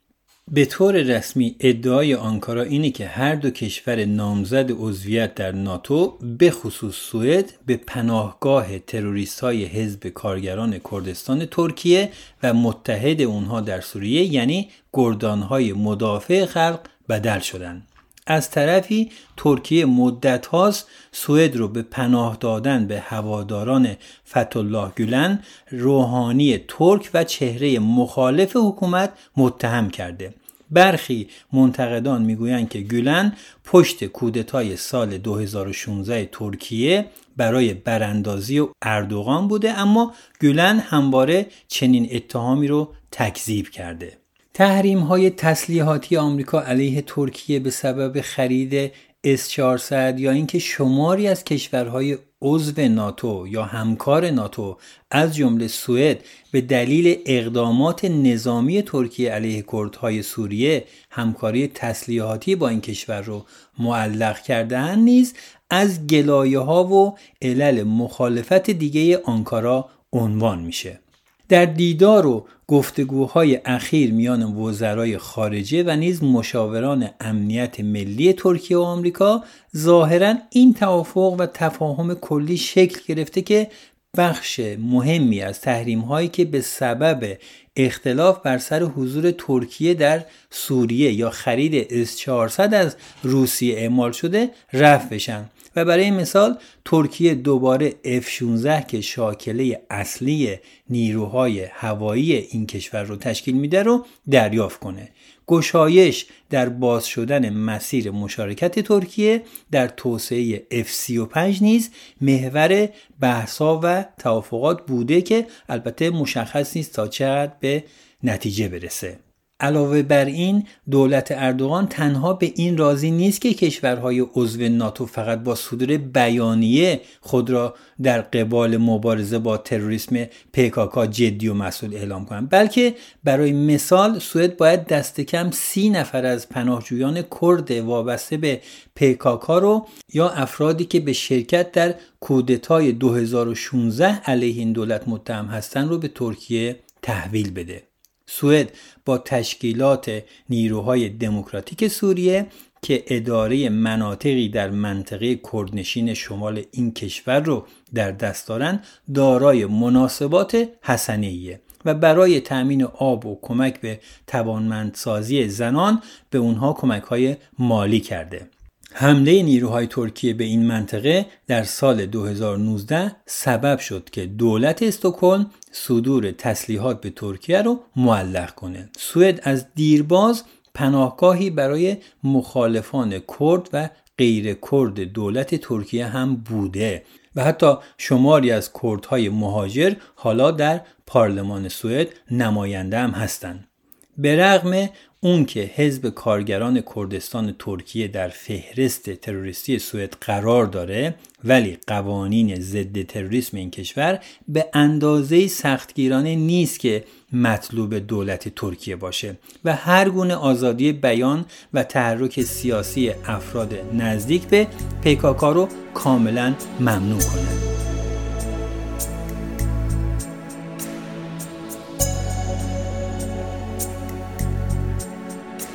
به طور رسمی ادعای آنکارا اینه که هر دو کشور نامزد عضویت در ناتو به خصوص سوئد به پناهگاه تروریست های حزب کارگران کردستان ترکیه و متحد اونها در سوریه یعنی گردان های مدافع خلق بدل شدند. از طرفی ترکیه مدت هاست سوئد رو به پناه دادن به هواداران فتولاه گولن روحانی ترک و چهره مخالف حکومت متهم کرده. برخی منتقدان می‌گویند که گولن پشت کودتای سال 2016 ترکیه برای براندازی و اردوغان بوده اما گولن همواره چنین اتهامی رو تکذیب کرده. تحریم های تسلیحاتی آمریکا علیه ترکیه به سبب خرید S-400 یا اینکه شماری از کشورهای عضو ناتو یا همکار ناتو از جمله سوئد به دلیل اقدامات نظامی ترکیه علیه کردهای سوریه همکاری تسلیحاتی با این کشور رو معلق کردهاند نیز از گلایه ها و علل مخالفت دیگه آنکارا عنوان میشه. در دیدار و گفتگوهای اخیر میان وزرای خارجه و نیز مشاوران امنیت ملی ترکیه و آمریکا ظاهرا این توافق و تفاهم کلی شکل گرفته که بخش مهمی از تحریم هایی که به سبب اختلاف بر سر حضور ترکیه در سوریه یا خرید S400 از روسیه اعمال شده رفع بشن. و برای مثال ترکیه دوباره F-16 که شاکله اصلی نیروهای هوایی این کشور رو تشکیل میده رو دریافت کنه. گشایش در باز شدن مسیر مشارکت ترکیه در توسعه F-35 نیز محور بحثا و توافقات بوده که البته مشخص نیست تا چقدر به نتیجه برسه. علاوه بر این دولت اردوغان تنها به این راضی نیست که کشورهای عضو ناتو فقط با صدور بیانیه خود را در قبال مبارزه با تروریسم پکاکا جدی و مسئول اعلام کنند. بلکه برای مثال سوئد باید دست کم سی نفر از پناهجویان کرد وابسته به پکاکا رو یا افرادی که به شرکت در کودتای 2016 علیه این دولت متهم هستند رو به ترکیه تحویل بده. سوئد با تشکیلات نیروهای دموکراتیک سوریه که اداره مناطقی در منطقه کردنشین شمال این کشور رو در دست دارند دارای مناسبات حسنیه و برای تأمین آب و کمک به توانمندسازی زنان به اونها کمک های مالی کرده. حمله نیروهای ترکیه به این منطقه در سال 2019 سبب شد که دولت استکهلم صدور تسلیحات به ترکیه رو معلق کنه. سوئد از دیرباز پناهگاهی برای مخالفان کرد و غیر کرد دولت ترکیه هم بوده. و حتی شماری از کردهای مهاجر حالا در پارلمان سوئد نماینده هم هستند. به رغم اون که حزب کارگران کردستان ترکیه در فهرست تروریستی سوئد قرار داره ولی قوانین ضد تروریسم این کشور به اندازه سختگیرانه نیست که مطلوب دولت ترکیه باشه و هر گونه آزادی بیان و تحرک سیاسی افراد نزدیک به پیکاکا رو کاملا ممنوع کنه.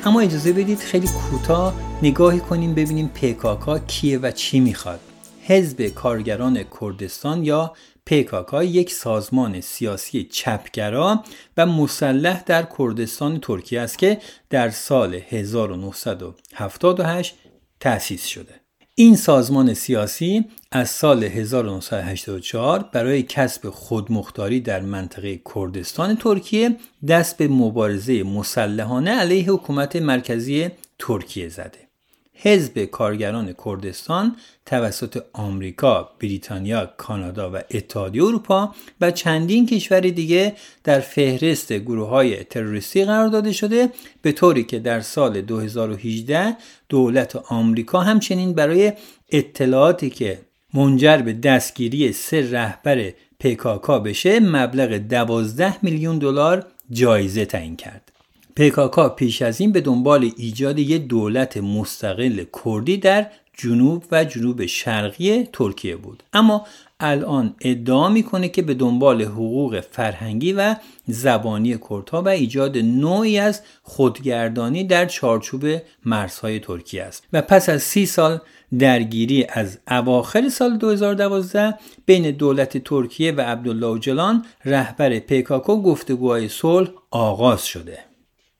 اما اجازه بدید خیلی کوتاه نگاهی کنیم ببینیم پکاکا کیه و چی می‌خواد. حزب کارگران کردستان یا پکاکا یک سازمان سیاسی چپگرا و مسلح در کردستان ترکیه است که در سال 1978 تأسیس شده. این سازمان سیاسی از سال 1984 برای کسب خودمختاری در منطقه کردستان ترکیه دست به مبارزه مسلحانه علیه حکومت مرکزی ترکیه زده. حزب کارگران کردستان توسط آمریکا، بریتانیا، کانادا و اتحادیه اروپا و چندین کشور دیگه در فهرست گروه های تروریستی قرار داده شده به طوری که در سال 2018 دولت آمریکا همچنین برای اطلاعاتی که منجر به دستگیری سه رهبر پکاکا بشه مبلغ 12 میلیون دلار جایزه تعیین کرد. پکاکا پیش از این به دنبال ایجاد یک دولت مستقل کردی در جنوب و جنوب شرقی ترکیه بود. اما الان ادعا می‌کنه که به دنبال حقوق فرهنگی و زبانی کردها و ایجاد نوعی از خودگردانی در چارچوب مرزهای ترکیه است. و پس از سی سال درگیری از اواخر سال 2012 بین دولت ترکیه و عبدالله اوجلان رهبر پیکاکو گفتگوهای صلح آغاز شده.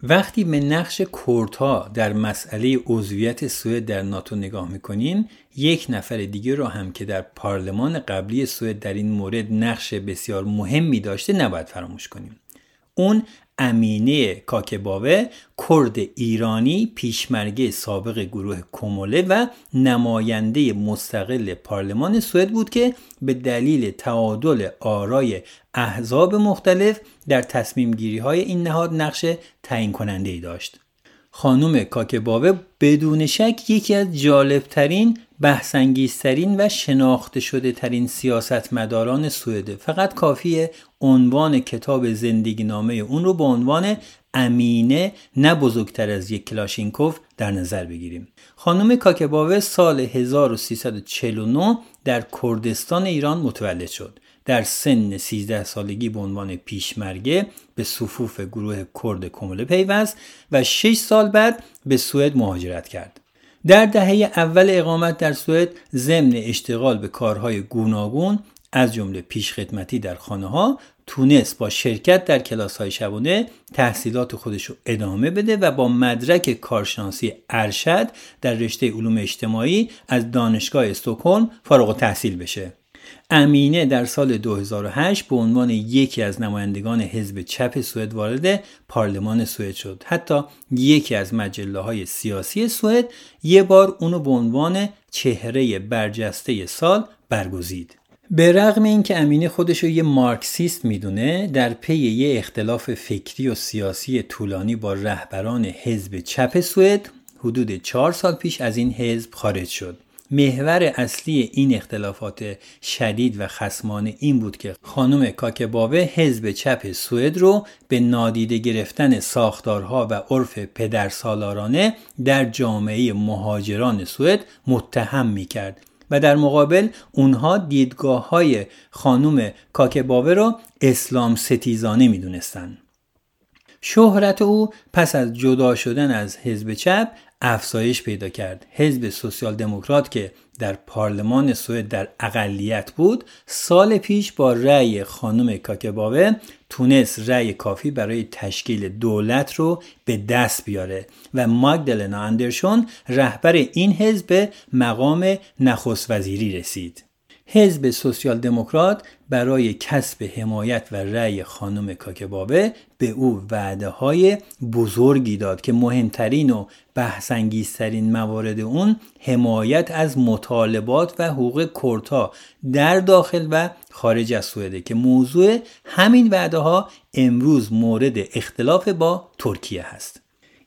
وقتی به نقش کردها در مسئله عضویت سوئد در ناتو نگاه می‌کنیم یک نفر دیگه رو هم که در پارلمان قبلی سوئد در این مورد نقش بسیار مهمی داشته نباید فراموش کنیم. اون امینه کاکباوه کرد ایرانی پیشمرگه سابق گروه کوموله و نماینده مستقل پارلمان سوئد بود که به دلیل تعادل آرای احزاب مختلف در تصمیم گیری های این نهاد نقش تعیین کننده ای داشت. خانم کاکباوه بدون شک یکی از جالبترین بحثانگیزترین و شناخته شده ترین سیاستمداران سوئده فقط کافیه عنوان کتاب زندگی نامه اون رو به عنوان امینه نه بزرگتر از یک کلاشینکوف در نظر بگیریم خانم کاکباوه سال 1349 در کردستان ایران متولد شد در سن 13 سالگی به عنوان پیشمرگه به صفوف گروه کرد کمله پیوست و 6 سال بعد به سوئد مهاجرت کرد. در دهه اول اقامت در سوئد ضمن اشتغال به کارهای گوناگون از جمله پیشخدمتی در خانه ها تونست با شرکت در کلاس های شبانه تحصیلات خودش رو ادامه بده و با مدرک کارشناسی ارشد در رشته علوم اجتماعی از دانشگاه استکهلم فارغ تحصیل بشه. امینه در سال 2008 به عنوان یکی از نمایندگان حزب چپ سوئد وارد پارلمان سوئد شد. حتی یکی از مجله های سیاسی سوئد یه بار اونو به عنوان چهره برجسته سال برگزید. به رغم اینکه امینه خودش رو یه مارکسیست می‌دونه در پی یه اختلاف فکری و سیاسی طولانی با رهبران حزب چپ سوئد حدود چهار سال پیش از این حزب خارج شد. محور اصلی این اختلافات شدید و خسمانه این بود که خانم کاکبابه حزب چپ سوئد رو به نادیده گرفتن ساختارها و عرف پدرسالارانه در جامعه مهاجران سوئد متهم می کرد و در مقابل اونها دیدگاه های خانوم کاکبابه را اسلام ستیزانه می دونستن. شهرت او پس از جدا شدن از حزب چپ افزایش پیدا کرد. حزب سوسیال دموکرات که در پارلمان سوئد در اقلیت بود سال پیش با رأی خانم کاکباوه تونست رأی کافی برای تشکیل دولت رو به دست بیاره و ماگدلنا اندرشون رهبر این حزب مقام نخست وزیری رسید. حزب سوسیال دموکرات برای کسب حمایت و رأی خانم کاکبابه به او وعده های بزرگی داد که مهمترین و بحثانگیزترین موارد اون حمایت از مطالبات و حقوق کردها در داخل و خارج از سوئده که موضوع همین وعده ها امروز مورد اختلاف با ترکیه هست.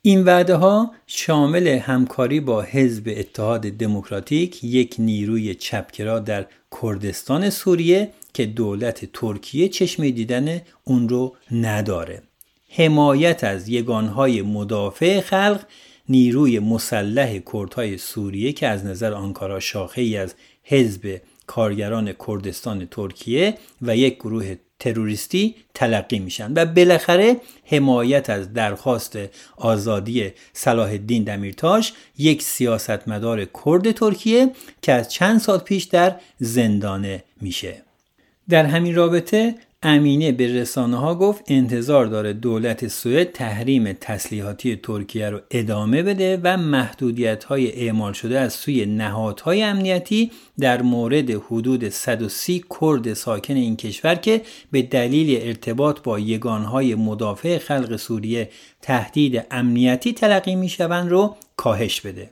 این وعده ها شامل همکاری با حزب اتحاد دموکراتیک یک نیروی چپگرا در کردستان سوریه که دولت ترکیه چشم دیدن اون رو نداره. حمایت از یگانهای مدافع خلق نیروی مسلح کردهای سوریه که از نظر آنکارا شاخه ای از حزب کارگران کردستان ترکیه و یک گروه تروریستی تلقی میشن و بالاخره حمایت از درخواست آزادی صلاح الدین دمیرتاش یک سیاستمدار کرد ترکیه که از چند سال پیش در زندانه میشه. در همین رابطه امینه به رسانه ها گفت انتظار داره دولت سوئد تحریم تسلیحاتی ترکیه رو ادامه بده و محدودیت های اعمال شده از سوی نهادهای امنیتی در مورد حدود 130 کرد ساکن این کشور که به دلیل ارتباط با یگانهای مدافع خلق سوریه تهدید امنیتی تلقی می شوند رو کاهش بده.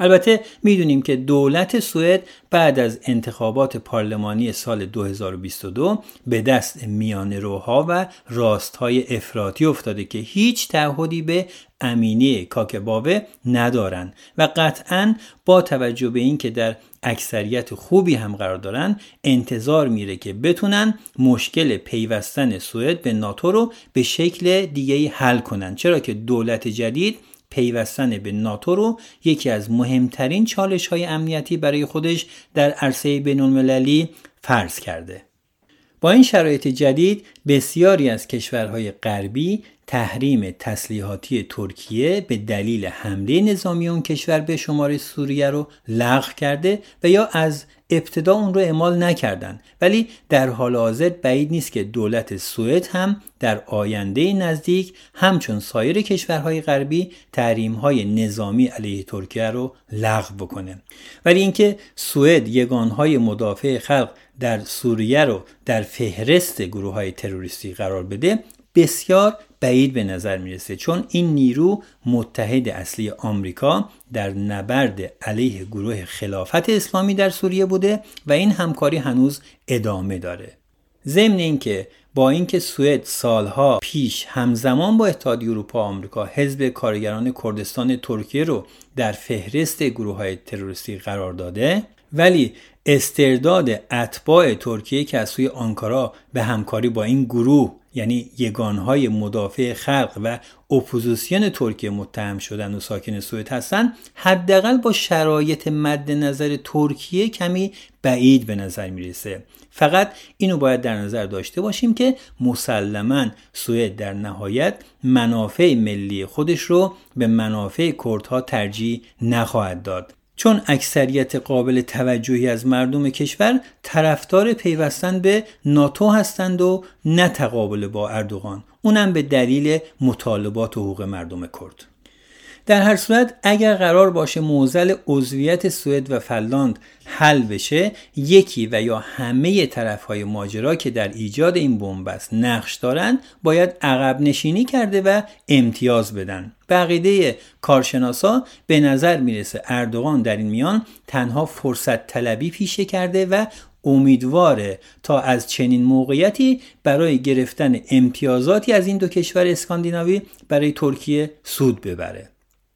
البته می‌دونیم که دولت سوئد بعد از انتخابات پارلمانی سال 2022 به دست میان روها و راستهای افراطی افتاده که هیچ تعهدی به امینی کاکبابه ندارن و قطعا با توجه به اینکه در اکثریت خوبی هم قرار دارن انتظار میره که بتونن مشکل پیوستن سوئد به ناتو رو به شکل دیگه حل کنن. چرا که دولت جدید پیوستن به ناتو رو یکی از مهمترین چالش های امنیتی برای خودش در عرصه بین المللی فرض کرده. با این شرایط جدید بسیاری از کشورهای غربی تحریم تسلیحاتی ترکیه به دلیل حمله نظامی اون کشور به شمار سوریه رو لغو کرده و یا از ابتدا اون رو اعمال نکردن. ولی در حال حاضر بعید نیست که دولت سوئد هم در آینده نزدیک همچون سایر کشورهای غربی تحریم‌های نظامی علیه ترکیه رو لغو بکنه. ولی اینکه سوئد یگانهای مدافع خلق در سوریه رو در فهرست گروه های تروریستی قرار بده بسیار بعید به نظر می‌رسه. چون این نیرو متحد اصلی آمریکا در نبرد علیه گروه خلافت اسلامی در سوریه بوده و این همکاری هنوز ادامه داره. ضمن اینکه با اینکه سوئد سالها پیش همزمان با اتحادیه اروپا و آمریکا حزب کارگران کردستان ترکیه رو در فهرست گروه های تروریستی قرار داده ولی استرداد اتباع ترکیه که از سوی آنکارا به همکاری با این گروه یعنی یگانهای مدافع خلق و اپوزیسیون ترکیه متهم شدن و ساکن سوئد هستند حداقل با شرایط مد نظر ترکیه کمی بعید به نظر می‌رسه. فقط اینو باید در نظر داشته باشیم که مسلما سوئد در نهایت منافع ملی خودش رو به منافع کردها ترجیح نخواهد داد. چون اکثریت قابل توجهی از مردم کشور طرفدار پیوستن به ناتو هستند و نه تقابل با اردوغان. اونم به دلیل مطالبات حقوق مردم کرد. در هر صورت اگر قرار باشه موزل عضویت سوئد و فنلاند حل بشه یکی و یا همه طرف های ماجرا که در ایجاد این بنبست نقش دارند باید عقب نشینی کرده و امتیاز بدن. بقیده کارشناسا به نظر می‌رسه اردوغان در این میان تنها فرصت طلبی پیشه کرده و امیدواره تا از چنین موقعیتی برای گرفتن امتیازاتی از این دو کشور اسکاندیناوی برای ترکیه سود ببره.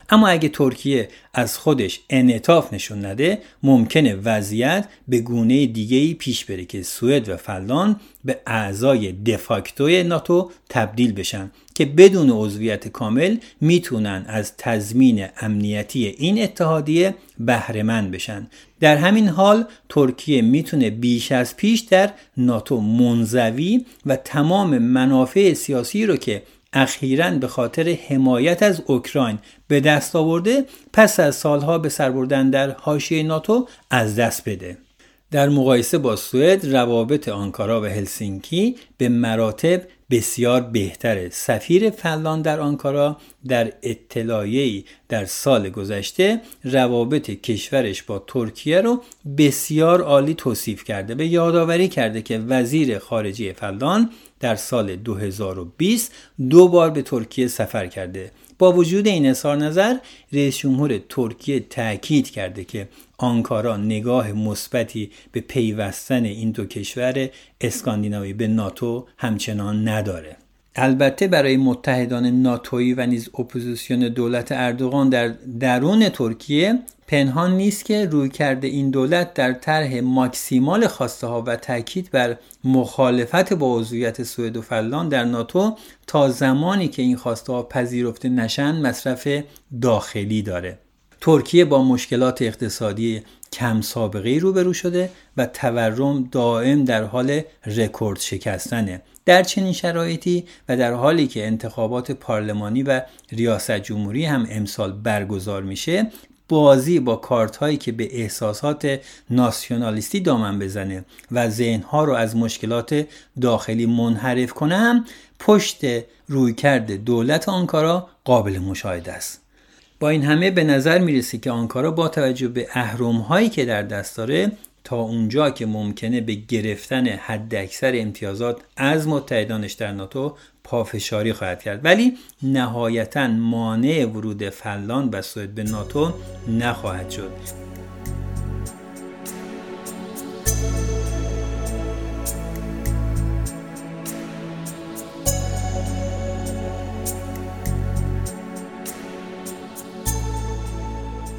اما اگه ترکیه از خودش انعطاف نشون نده ممکنه وضعیت به گونه دیگه پیش بره که سوئد و فنلاند به اعضای دفاکتوی ناتو تبدیل بشن که بدون عضویت کامل می‌تونن از تضمین امنیتی این اتحادیه بهرهمند بشن. در همین حال ترکیه می‌تونه بیش از پیش در ناتو منزوی و تمام منافع سیاسی رو که اخیرا به خاطر حمایت از اوکراین به دست آورده پس از سالها به سر بردن در حاشیه ناتو از دست بده. در مقایسه با سوئد روابط آنکارا و هلسینکی به مراتب بسیار بهتره. سفیر فنلاند در آنکارا در اطلاعیه‌ای در سال گذشته روابط کشورش با ترکیه رو بسیار عالی توصیف کرده. به یادآوری کرده که وزیر خارجه فنلاند در سال 2020 دو بار به ترکیه سفر کرده. با وجود این اظهار نظر رئیس جمهور ترکیه تاکید کرده که آنکارا نگاه مثبتی به پیوستن این دو کشور اسکاندیناوی به ناتو همچنان نداره. البته برای متحدان ناتویی و نیز اپوزیسیون دولت اردوغان در درون ترکیه پنهان نیست که رویکرد این دولت در طرح maximal خواسته ها و تاکید بر مخالفت با عضویت سوئد و فنلاند در ناتو تا زمانی که این خواسته ها پذیرفته نشن مصرف داخلی داره. ترکیه با مشکلات اقتصادی کم سابقه روبرو شده و تورم دائم در حال رکورد شکستنه. در چنین شرایطی و در حالی که انتخابات پارلمانی و ریاست جمهوری هم امسال برگزار میشه بازی با کارت هایی که به احساسات ناسیونالیستی دامن بزنه و ذهنها رو از مشکلات داخلی منحرف کنه هم پشت رویکرد دولت آنکارا قابل مشاهده است. این همه به نظر می‌رسه که آنکارا با توجه به اهرم هایی که در دست داره تا اونجا که ممکنه به گرفتن حداکثر امتیازات از متحدانش در ناتو پافشاری خواهد کرد. ولی نهایتا مانع ورود فلان و سوئد به ناتو نخواهد شد.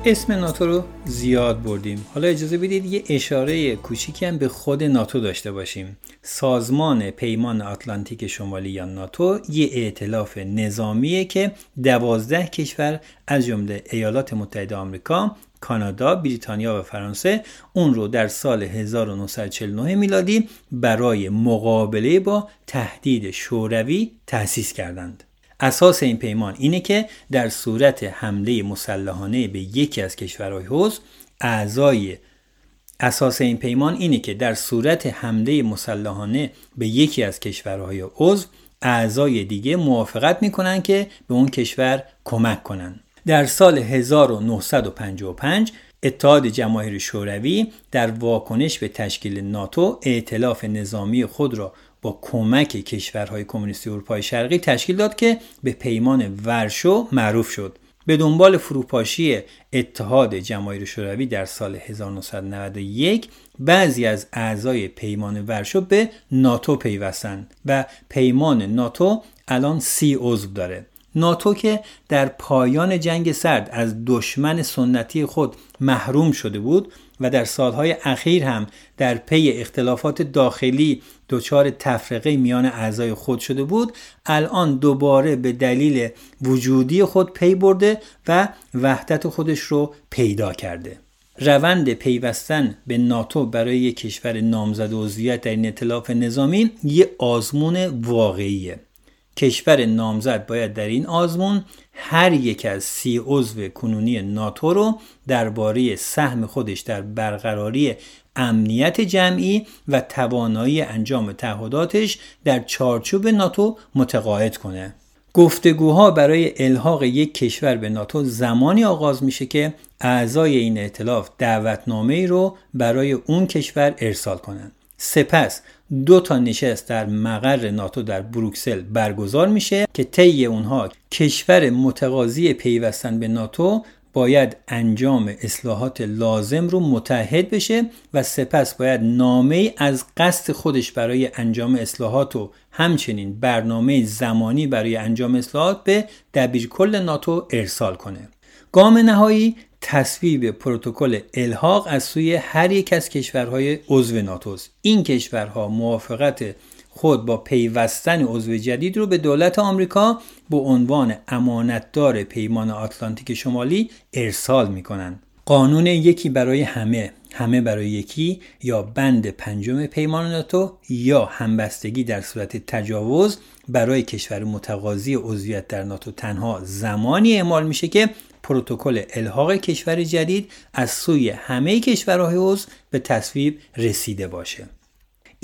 اسم ناتو رو زیاد بردیم حالا اجازه بدید یه اشاره کوچیکی هم به خود ناتو داشته باشیم سازمان پیمان آتلانتیک شمالی یا ناتو یه ائتلاف نظامیه که دوازده کشور از جمله ایالات متحده آمریکا کانادا، بریتانیا و فرانسه اون رو در سال 1949 میلادی برای مقابله با تهدید شوروی تأسیس کردند. اساس این پیمان اینه که در صورت حمله مسلحانه به یکی از کشورهای حوض اعضای اساس این پیمان اینه که در صورت حمله مسلحانه به یکی از کشورهای عضو اعضای دیگه موافقت می‌کنن که به اون کشور کمک کنن. در سال 1955 اتحاد جماهیر شوروی در واکنش به تشکیل ناتو ائتلاف نظامی خود را با کمک کشورهای کمونیستی اروپای شرقی تشکیل داد که به پیمان ورشو معروف شد. به دنبال فروپاشی اتحاد جماهیر شوروی در سال 1991 بعضی از اعضای پیمان ورشو به ناتو پیوستند و پیمان ناتو الان سی عضو داره. ناتو که در پایان جنگ سرد از دشمن سنتی خود محروم شده بود و در سالهای اخیر هم در پی اختلافات داخلی دچار تفرقه میان اعضای خود شده بود. الان دوباره به دلیل وجودی خود پی برده و وحدت خودش رو پیدا کرده. روند پیوستن به ناتو برای یک کشور نامزد عضویت در این اطلاف نظامی یه آزمون واقعیه. کشور نامزد باید در این آزمون هر یک از سی عضو کنونی ناتو رو درباره سهم خودش در برقراری امنیت جمعی و توانایی انجام تعهداتش در چارچوب ناتو متقاعد کنه گفتگوها برای الحاق یک کشور به ناتو زمانی آغاز میشه که اعضای این ائتلاف دعوتنامه ای رو برای اون کشور ارسال کنند. سپس دو تا نشست در مقر ناتو در بروکسل برگزار میشه که طی اونها کشور متقاضی پیوستن به ناتو باید انجام اصلاحات لازم رو متحد بشه و سپس باید نامه از قصد خودش برای انجام اصلاحات و همچنین برنامه زمانی برای انجام اصلاحات به دبیرکل ناتو ارسال کنه. گام نهایی تصویب پروتکل الحاق از سوی هر یک از کشورهای عضو ناتوست. این کشورها موافقت خود با پیوستن عضو جدید رو به دولت آمریکا به عنوان امانتدار پیمان آتلانتیک شمالی ارسال می کنند. قانون یکی برای همه همه برای یکی یا بند پنجم پیمان ناتو یا همبستگی در صورت تجاوز برای کشور متقاضی عضویت در ناتو تنها زمانی اعمال میشه که پروتکل الحاق کشور جدید از سوی همه کشورهای عضو به تصویب رسیده باشه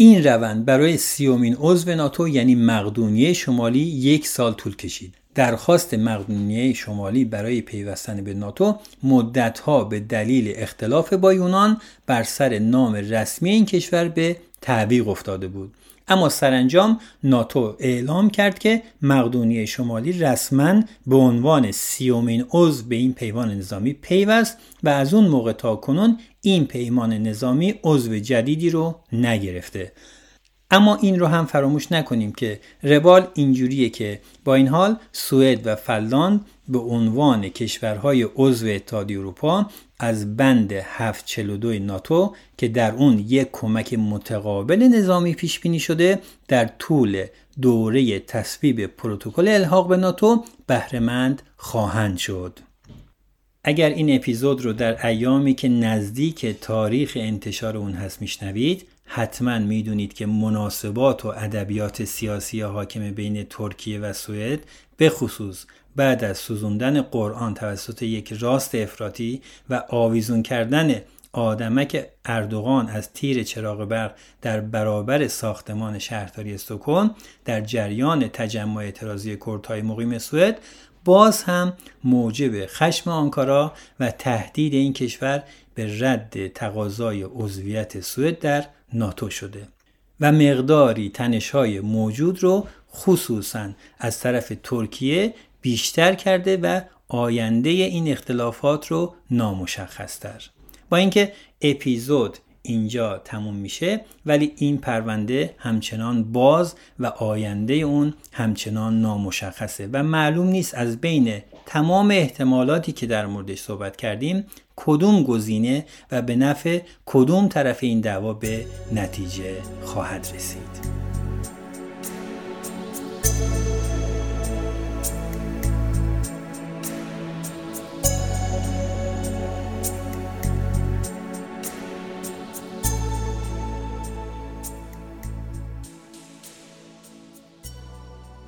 این روند برای سی‌امین عضو ناتو یعنی مقدونیه شمالی یک سال طول کشید. درخواست مقدونیه شمالی برای پیوستن به ناتو مدتها به دلیل اختلاف با یونان بر سر نام رسمی این کشور به تعویق افتاده بود. اما سرانجام ناتو اعلام کرد که مقدونیه شمالی رسما به عنوان سی‌امین عضو به این پیمان نظامی پیوست و از اون موقع تا کنون این پیمان نظامی عضو جدیدی رو نگرفته. اما این رو هم فراموش نکنیم که روال اینجوریه که با این حال سوئد و فنلاند به عنوان کشورهای عضو اتحادیه اروپا از بند 742 ناتو که در اون یک کمک متقابل نظامی پیش بینی شده در طول دوره تصویب پروتکل الحاق به ناتو بهرهمند خواهند شد. اگر این اپیزود رو در ایامی که نزدیک تاریخ انتشار اون هست میشنوید حتما می‌دونید که مناسبات و ادبیات سیاسی حاکم بین ترکیه و سوئد به خصوص بعد از سوزوندن قرآن توسط یک راست افراطی و آویزون کردن آدمک اردوغان از تیر چراغ برق در برابر ساختمان شهرداری استکهلم در جریان تجمع اعتراضی کردهای مقیم سوئد باز هم موجب خشم آنکارا و تهدید این کشور به رد تقاضای عضویت سوئد در ناتو شده و مقداری تنشهای موجود رو خصوصا از طرف ترکیه بیشتر کرده و آینده این اختلافات رو نامشخص تر با اینکه اپیزود اینجا تموم میشه ولی این پرونده همچنان باز و آینده اون همچنان نامشخصه و معلوم نیست از بین تمام احتمالاتی که در موردش صحبت کردیم کدوم گزینه و به نفع کدوم طرف این دعوا به نتیجه خواهد رسید.